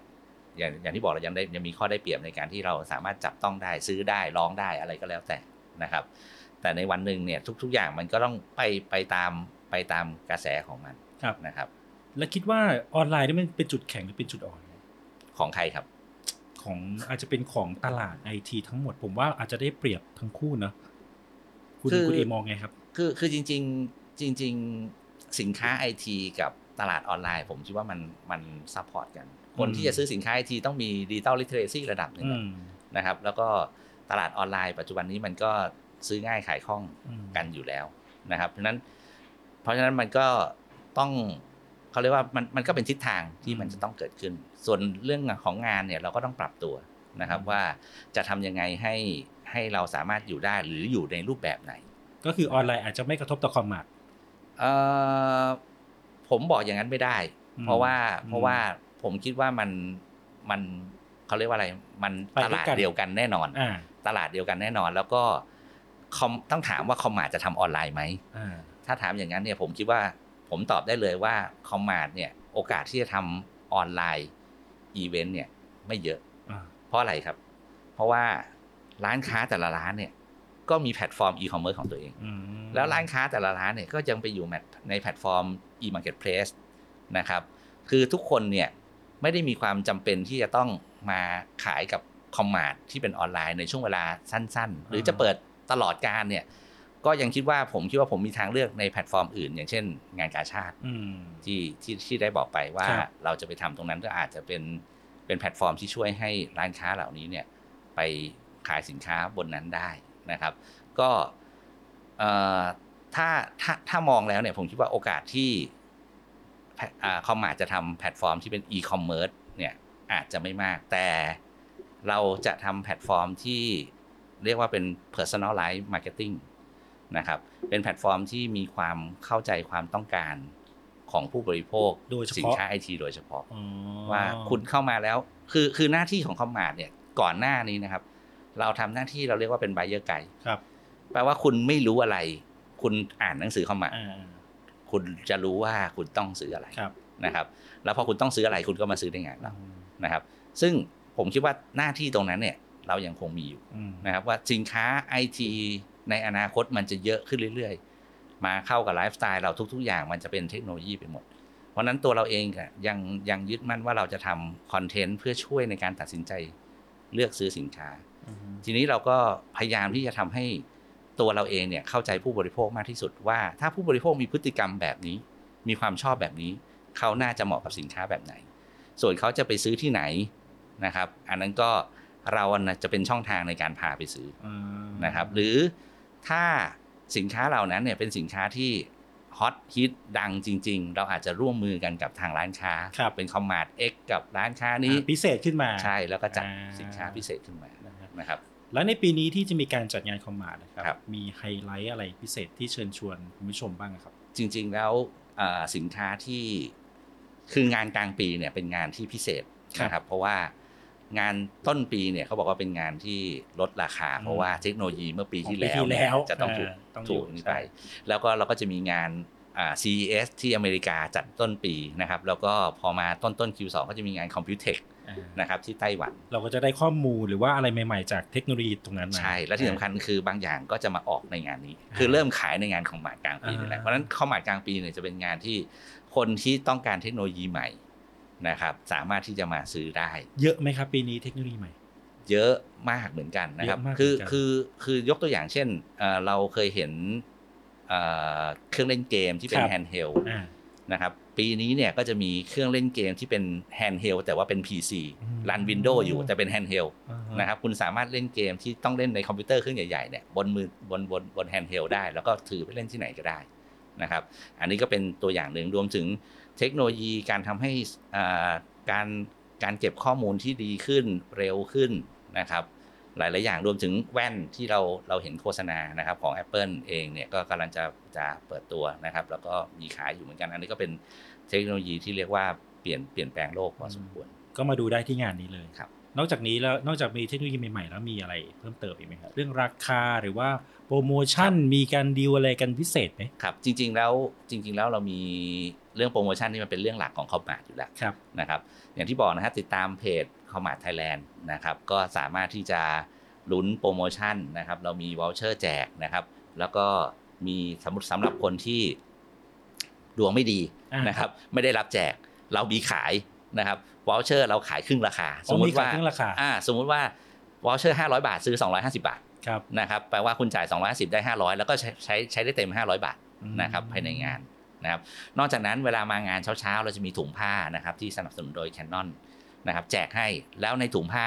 อย่างอย่างที่บอกเรายังได้ยังมีข้อได้เปรียบในการที่เราสามารถจับต้องได้ซื้อได้ร้องได้อะไรก็แล้วแต่นะครับ แต่ในวันหนึ่งเนี่ยทุก ๆ อย่างมันก็ต้องไปไปตามไปตามกระแสของมันครับนะครับ แล้วคิดว่าออนไลน์นี่มันเป็นจุดแข็งหรือเป็นจุดอ่อนของใครครับ ของอาจจะเป็นของตลาดไอทีทั้งหมด ผมว่าอาจจะได้เปรียบทั้งคู่นะคุณคือคุณเอกมองไงครับ คือคือจริง ๆจริง ๆ สินค้าไอทีกับตลาดออนไลน์ ผมคิดว่ามันมัน support กัน คนอืมที่จะซื้อสินค้าไอทีต้องมี digital literacy ระดับหนึ่งอืมนะครับ แล้วก็ตลาดออนไลน์ปัจจุบันนี้มันก็ซื้อง่ายขายคล่องอืมกันอยู่แล้วนะครับ เพราะฉะนั้น เพราะฉะนั้นมันก็ต้องเขาเรียกว่ามันมันก็เป็นทิศทางที่มันจะต้องเกิดขึ้น ส่วนเรื่องของงานเนี่ยเราก็ต้องปรับตัวนะครับว่าจะทำยังไงให้ให้เราสามารถอยู่ได้หรืออยู่ในรูปแบบไหน ก็คือออนไลน์อาจจะไม่กระทบต่อคอมมาร์เอ่อผมบอกอย่างนั้นไม่ได้อืมเพราะว่าอืมเพราะว่า ผมคิดว่ามันมันเขาเรียกว่าอะไร มันไปด้วยลาดเดียวกันแน่นอนอ่าตลาดเดียวกันแน่นอน แล้วก็คอมต้องถามว่าคอมมาร์ทจะทำออนไลน์ไหมอ่าถ้าถามอย่างนั้นเนี่ยผมคิดว่าผมตอบได้เลยว่าคอมมาร์ทเนี่ยโอกาสที่จะทำออนไลน์อีเวนต์เนี่ยไม่เยอะอ่าเพราะอะไรครับ เพราะว่าร้านค้าแต่ละร้านเนี่ยก็มีแพลตฟอร์มอีคอมเมิร์ซของตัวเองอืมแล้วร้านค้าแต่ละร้านเนี่ยก็ยังไปอยู่ในแพลตฟอร์ม e-marketplace นะครับ คือทุกคนเนี่ย ไม่ได้มีความจำเป็นที่จะต้องมาขายกับคอมมาร์ทที่เป็นออนไลน์ในช่วงเวลาสั้น ๆ หรือจะเปิดตลอดกาลเนี่ย ก็ยังคิดว่าผมคิดว่าผมมีทางเลือกในแพลตฟอร์มอื่น อย่างเช่น งานกาชาติอืมที่ที่ที่ได้บอกไปว่าครับเราจะไปทำตรงนั้นก็อาจจะเป็นเป็นแพลตฟอร์มที่ช่วยให้ร้านค้าเหล่านี้เนี่ยไปขายสินค้าบนนั้นได้นะครับ ก็เอ่อถ้าถ้าถ้ามองแล้วเนี่ยผมคิดว่าโอกาสที่ คอมมาร์ทจะทำแพลตฟอร์มที่เป็นอีคอมเมิร์ซเนี่ยอาจจะไม่มากแต่เราจะทำแพลตฟอร์มที่เรียกว่าเป็น personalized marketing นะครับ เป็นแพลตฟอร์มที่มีความเข้าใจความต้องการของผู้บริโภคโดยเฉพาะสินค้าไอทีโดยเฉพาะอ๋อว่าคุณเข้ามาแล้ว คือคือหน้าที่ของคอมมาร์ทเนี่ยก่อนหน้านี้นะครับ เราทำหน้าที่เราเรียกว่าเป็น buyer guide ครับแปลว่าคุณไม่รู้อะไร คุณอ่านหนังสือคอมมาร์ทอ่า คุณจะรู้ว่าคุณต้องซื้ออะไรครับนะครับแล้วพอคุณต้องซื้ออะไรคุณก็มาซื้อในงานเรานะครับ ซึ่งผมคิดว่าหน้าที่ตรงนั้นเนี่ยเรายังคงมีอยู่อืมนะครับว่าสินค้าไอทีในอนาคตมันจะเยอะขึ้นเรื่อย ๆ มาเข้ากับไลฟ์สไตล์เราทุก ๆ อย่างมันจะเป็นเทคโนโลยีไปหมด เพราะฉะนั้นตัวเราเองอะยังยังยึดมั่นว่าเราจะทำคอนเทนต์เพื่อช่วยในการตัดสินใจเลือกซื้อสินค้า ทีนี้เราก็พยายามที่จะทำให้ ตัวเราเองเนี่ยเข้าใจผู้บริโภคมากที่สุดว่า ถ้าผู้บริโภคมีพฤติกรรมแบบนี้ มีความชอบแบบนี้ เขาน่าจะเหมาะกับสินค้าแบบไหน ส่วนเขาจะไปซื้อที่ไหนนะครับ อันนั้นก็เราน่ะจะเป็นช่องทางในการพาไปซื้ออ่านะครับ หรือถ้าสินค้าเหล่านั้นเนี่ยเป็นสินค้าที่ฮอตฮิตดังจริง ๆ เราอาจจะร่วมมือกันกับทางร้านค้าครับเป็นคอมมาร์ทเอ็กกับร้านค้านี้อ่าพิเศษขึ้นมาใช่แล้วก็จัดอ่าสินค้าพิเศษขึ้นมานะฮะนะครับ แล้วในปีนี้ที่จะมีการจัดงานคอมมาร์ทนะครับครับมีไฮไลท์อะไรพิเศษที่เชิญชวนคุณผู้ชมบ้างครับ จริง ๆแล้วอ่าสินค้าที่คืองานกลางปีเนี่ยเป็นงานที่พิเศษครับนะครับ เพราะว่างานต้นปีเนี่ยเขาบอกว่าเป็นงานที่ลดราคา เพราะว่าเทคโนโลยีเมื่อปีที่ของปีแล้วที่เนี่ยแล้วจะต้องถูกอ่าต้องอยู่ถูกนี่ใช่ไป แล้วก็เราก็จะมีงานอ่า CES ที่อเมริกาจัดต้นปีนะครับแล้วก็พอมาต้นต้น Q2 ก็จะมีงาน Computex อ่านะครับที่ไต้หวัน เราก็จะได้ข้อมูลหรือว่าอะไรใหม่ๆ จากเทคโนโลยีตรงนั้นมาใช่ และที่สำคัญคือบางอย่างก็จะมาออกในงานนี้ คือเริ่มขายในงานของหมาดกลางปีนี่แหละอ่าเพราะฉะนั้นข้อหมายกลางปีเนี่ยจะเป็นงานที่คนที่ต้องการเทคโนโลยีใหม่นะครับสามารถที่จะมาซื้อได้ เยอะไหมครับ ปีนี้เทคโนโลยีใหม่ เยอะมากเหมือนกันนะครับเยอะมากคือเหมือนกันคือคือยกตัวอย่างเช่นเอ่อเราเคยเห็น เอ่อเครื่องเล่นเกมที่เป็นครับ handheld อ่านะครับปีนี้เนี่ยก็จะมีเครื่องเล่นเกมที่เป็น handheld แต่ว่าเป็น PC อืม run Windows อยู่แต่เป็น handheld อ่าฮะนะครับคุณสามารถเล่นเกมที่ต้องเล่นในคอมพิวเตอร์เครื่องใหญ่ ๆ เนี่ยบนมือบนบนบน handheld ได้ แล้วก็ถือไปเล่นที่ไหนก็ได้นะครับ อันนี้ก็เป็นตัวอย่างหนึ่งรวมถึงเทคโนโลยีการทำให้อ่าการการเก็บข้อมูลที่ดีขึ้นเร็วขึ้นนะครับ หลายๆอย่างรวมถึงแว่นที่เราเราเห็นโฆษณานะครับของ Apple เองเนี่ยก็กำลังจะจะเปิดตัวนะครับ แล้วก็มีขายอยู่เหมือนกัน อันนี้ก็เป็นเทคโนโลยีที่เรียกว่าเปลี่ยนเปลี่ยนแปลงโลกพอสมควรก็มาดูได้ที่งานนี้เลยครับ นอกจากนี้แล้วนอกจากมีเทคโนโลยีใหม่ๆแล้วมีอะไรเพิ่มเติมอีกไหมครับเรื่องราคาหรือว่าโปรโมชั่นมีการดีลอะไรกันพิเศษไหมครับจริง ๆแล้วจริง ๆ แล้วเรามีเรื่องโปรโมชั่นที่มันเป็นเรื่องหลักของคอมมาอยู่แล้วครับนะครับ อย่างที่บอกนะฮะติดตามเพจ คอมมาร์ทไทยแลนด์นะครับก็สามารถที่จะลุ้นโปรโมชั่นนะครับเรามี voucher แจกนะครับแล้วก็มีสมมติสำหรับคนที่ดวงไม่ดีอ่านะครับไม่ได้รับแจกเรามีขายนะครับ voucher เราขายครึ่งราคาอ๋อมีขายครึ่งราคาอ่าสมมุติว่า voucher 500 บาทซื้อ 250 บาทครับนะครับแปลว่าคุณจ่าย 250 ได้ 500 แล้วก็ใช้ใช้ใช้ได้เต็ม 500 บาทอืมนะครับภายในงานนะครับนอกจากนั้นเวลามางานเช้าๆ เราจะมีถุงผ้านะครับที่สนับสนุนโดย Canon นะครับแจกให้แล้วในถุงผ้า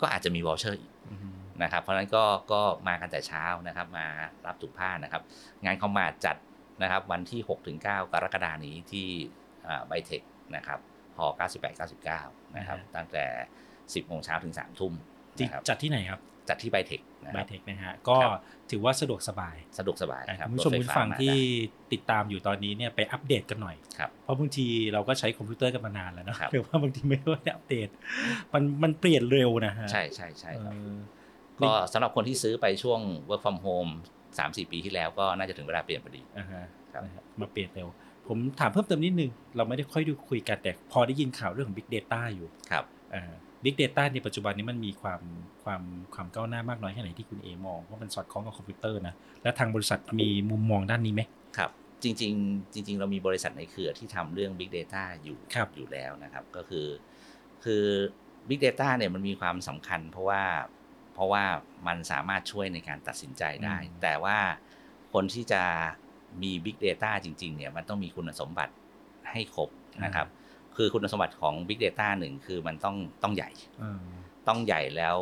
ก็อาจจะมี voucher อีกอืมนะครับ เพราะฉะนั้นก็ก็มากันแต่เช้านะครับ มารับถุงผ้านะครับ งานคอมมาร์ทจัดนะครับ วันที่ 6-9 กรกฎานี้ที่ไบเทคนะครับหอ98-99 นะครับ ตั้งแต่ 10โมงเช้าถึง3ทุ่มจริงนะครับจัดที่ไหนครับ จัดที่ไบเทคนะคไบรับเทคนะฮะก็ครับถือว่าสะดวกสบายสะดวกสบายอะครับคุณผู้ชมรถไฟคุณฟ้าฟังมาที่ได้ติดตามอยู่ตอนนี้เนี่ยไปอัปเดตกันหน่อยครับเพราะบางทีเราก็ใช้คอมพิวเตอร์กันมานานแล้วเนอะครับหรือว่าบางทีไม่ได้อัปเดต มันมันเปลี่ยนเร็วนะฮะใช่ใช่ใช่ครับเออก็สำหรับคนที่ซื้อไปช่วง work from home 3-4ปีที่แล้วก็น่าจะถึงเวลาเปลี่ยนพอดีอ่าฮะครับนะฮะมาเปลี่ยนเร็ว ผมถามเพิ่มเติมนิดนึง เราไม่ได้ค่อยดูคุยกันแต่พอได้ยินข่าวเรื่องของ Big Data อยู่ครับอ่า Big Data ในปัจจุบันนี้มันมีความความความก้าวหน้ามากน้อยแค่ไหนที่คุณเอมองว่ามันสอดคล้องกับคอมพิวเตอร์นะและทางบริษัทมีมุมมองด้านนี้ไหมครับจริงๆ จริง ๆ เรามีบริษัทในเครือที่ทำเรื่อง Big Data อยู่ครับอยู่แล้วนะครับ ก็คือ คือ Big Data เนี่ยมันมีความสำคัญ เพราะว่าเพราะว่ามันสามารถช่วยในการตัดสินใจได้ แต่ว่าคนที่จะมี Big Data จริง ๆ เนี่ยมันต้องมีคุณสมบัติให้ครบนะครับ คือคุณสมบัติของ Big Data หนึ่งคือมันต้องต้องใหญ่อ่าต้องใหญ่แล้ว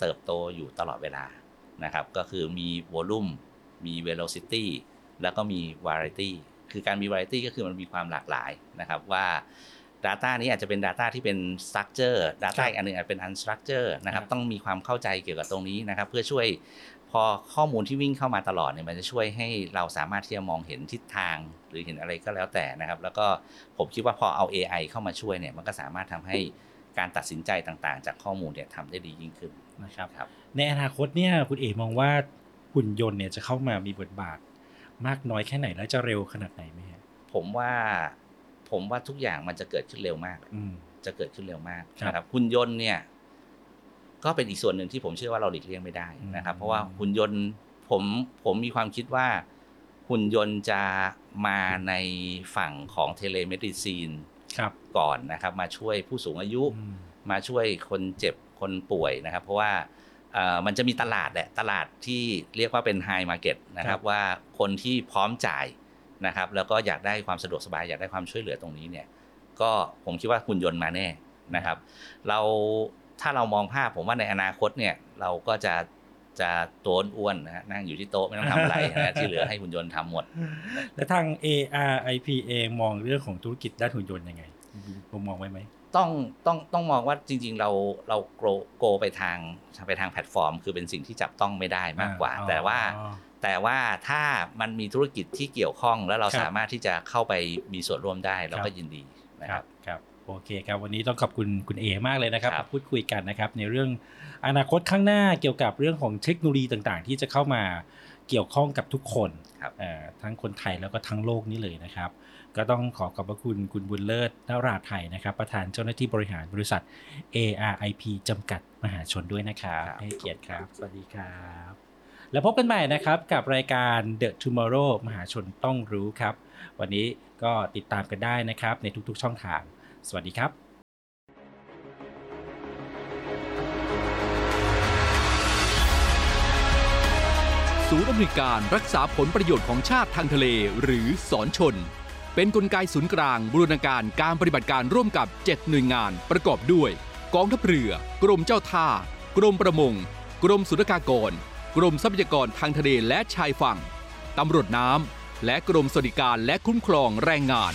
เติบโตอยู่ตลอดเวลานะครับ ก็คือมี volume มี velocity แล้วก็มี variety คือการมี variety ก็คือมันมีความหลากหลายนะครับว่า Data นี้อาจจะเป็น Data ที่เป็น structure Data อีกอันหนึ่งอาจเป็น unstructure นะครับต้องมีความเข้าใจเกี่ยวกับตรงนี้นะครับ เพื่อช่วย พอข้อมูลที่วิ่งเข้ามาตลอดเนี่ยมันจะช่วยให้เราสามารถที่จะมองเห็นทิศทางหรือเห็นอะไรก็แล้วแต่นะครับ แล้วก็ผมคิดว่าพอเอา AI เข้ามาช่วยเนี่ยมันก็สามารถทำให้การตัดสินใจต่างๆ จากข้อมูลเนี่ยทำได้ดียิ่งขึ้นนะครับครับในอนาคตเนี่ยคุณเอมองว่าหุ่นยนต์เนี่ยจะเข้ามามีบทบาท มากน้อยแค่ไหนแล้วจะเร็วขนาดไหนไหมฮะผมว่าผมว่าทุกอย่างมันจะเกิดขึ้นเร็วมากอืมจะเกิดขึ้นเร็วมากครับนะครับหุ่นยนต์เนี่ย ก็เป็นอีกส่วนหนึ่งที่ผมเชื่อว่าเราหลีกเลี่ยงไม่ได้นะครับอืมเพราะว่าหุ่นยนต์ผมผมมีความคิดว่า หุ่นยนต์จะมาในฝั่งของ telemedicine ครับก่อนนะครับ มาช่วยผู้สูงอายุอืมมาช่วยคนเจ็บคนป่วยนะครับ เพราะว่าเอ่อมันจะมีตลาดแหละตลาดที่เรียกว่าเป็น high market นะครับว่าคนที่พร้อมจ่ายนะครับ แล้วก็อยากได้ความสะดวกสบายอยากได้ความช่วยเหลือตรงนี้เนี่ย ก็ผมคิดว่าหุ่นยนต์มาแน่นะครับ เรา ถ้าเรามองภาพผมว่าในอนาคตเนี่ยเราก็จะจะตัวอ้วนๆนะฮะนั่งอยู่ที่โต๊ะไม่ต้องทำอะไรนะฮะที่เหลือให้หุ่นยนต์ทำหมด และทาง ARIP เองมองเรื่องของธุรกิจด้านหุ่นยนต์ยังไงผมมองไว้ไหมต้องต้องต้องมองว่าจริง ๆ เราเราโกโกไปทางไปทางแพลตฟอร์ม คือเป็นสิ่งที่จับต้องไม่ได้มากกว่าอ่าแต่ว่าอ๋อแต่ว่าถ้ามันมีธุรกิจที่เกี่ยวข้องแล้วเราครับสามารถที่จะเข้าไปมีส่วนร่วมได้เราครัก็บยินดีนะคครัรับบครับโอเคครับวันนี้ต้องขอบคุณคุณเอมากเลยนะครับครับมาพูดคุยกันนะครับในเรื่องอนาคตข้างหน้าเกี่ยวกับเรื่องของเทคโนโลยีต่างๆ ที่จะเข้ามาเกี่ยวข้องกับทุกคนครับเอ่อทั้งคนไทยแล้วก็ทั้งโลกนี้เลยนะครับ ก็ต้องขอขอบพระคุณคุณบุญเลิศนราไทยนะครับ ประธานเจ้าหน้าที่บริหารบริษัท ARIP จำกัดมหาชนด้วยนะครับครับให้เกียรติครับ สวัสดีครับ แล้วพบกันใหม่นะครับกับรายการ The Tomorrow มหาชนต้องรู้ครับ วันนี้ก็ติดตามกันได้นะครับในทุกๆช่องทาง สวัสดีครับศูนย์อำนวยการรักษาผลประโยชน์ของชาติทางทะเลหรือสอนชน เป็นนกลไกศูนย์กลางบูรณาการการปฏิบัติการร่วมกับ 7 หน่วยงานประกอบด้วย กองทัพเรือ กรมเจ้าท่า กรมประมง กรมสุรากากร กรมทรัพยากรทางทะเลและชายฝั่ง ตำรวจน้ำ และกรมสวัสดิการและคุ้มครองแรงงาน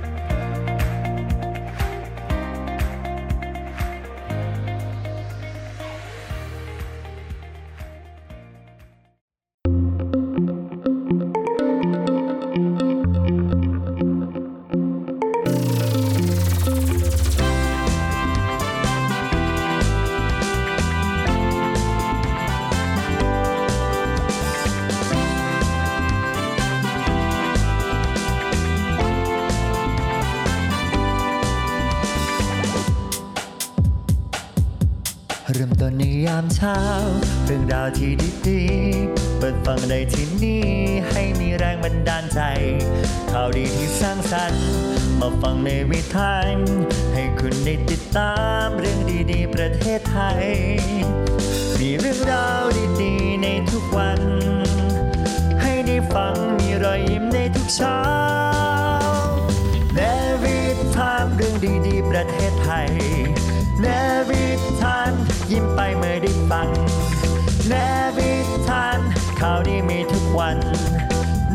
เปิดฟังได้ที่นี่ให้มีแรงบันดาลใจ ข่าวดีที่สร้างสรรค์มาฟังในวิถีให้คุณได้ติดตามเรื่องดีๆ ประเทศไทย มีเรื่องราวดีๆ ในทุกวัน ให้ได้ฟังมีรอยยิ้มในทุกเช้าเนวิทามเรื่องดีๆ ประเทศไทยเนวิทานยิ้มไปเมื่อได้ฟังเนวิทาน ข่าวดีมีทุกวัน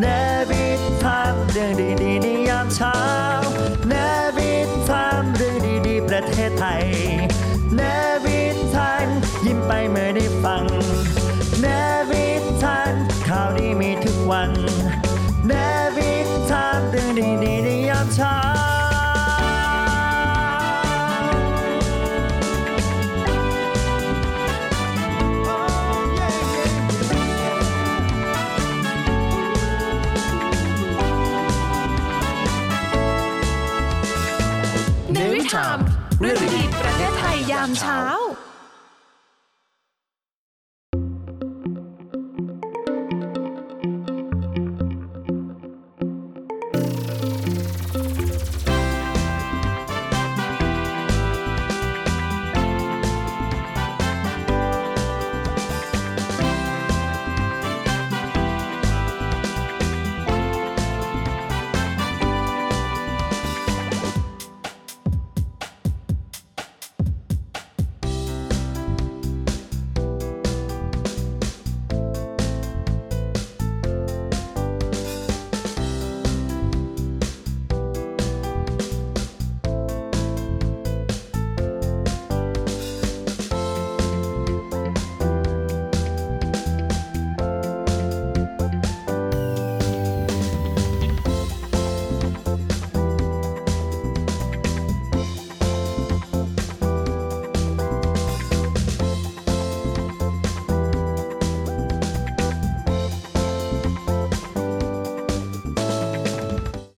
เนวิทางเรื่องดีๆในยามเช้า ในวิ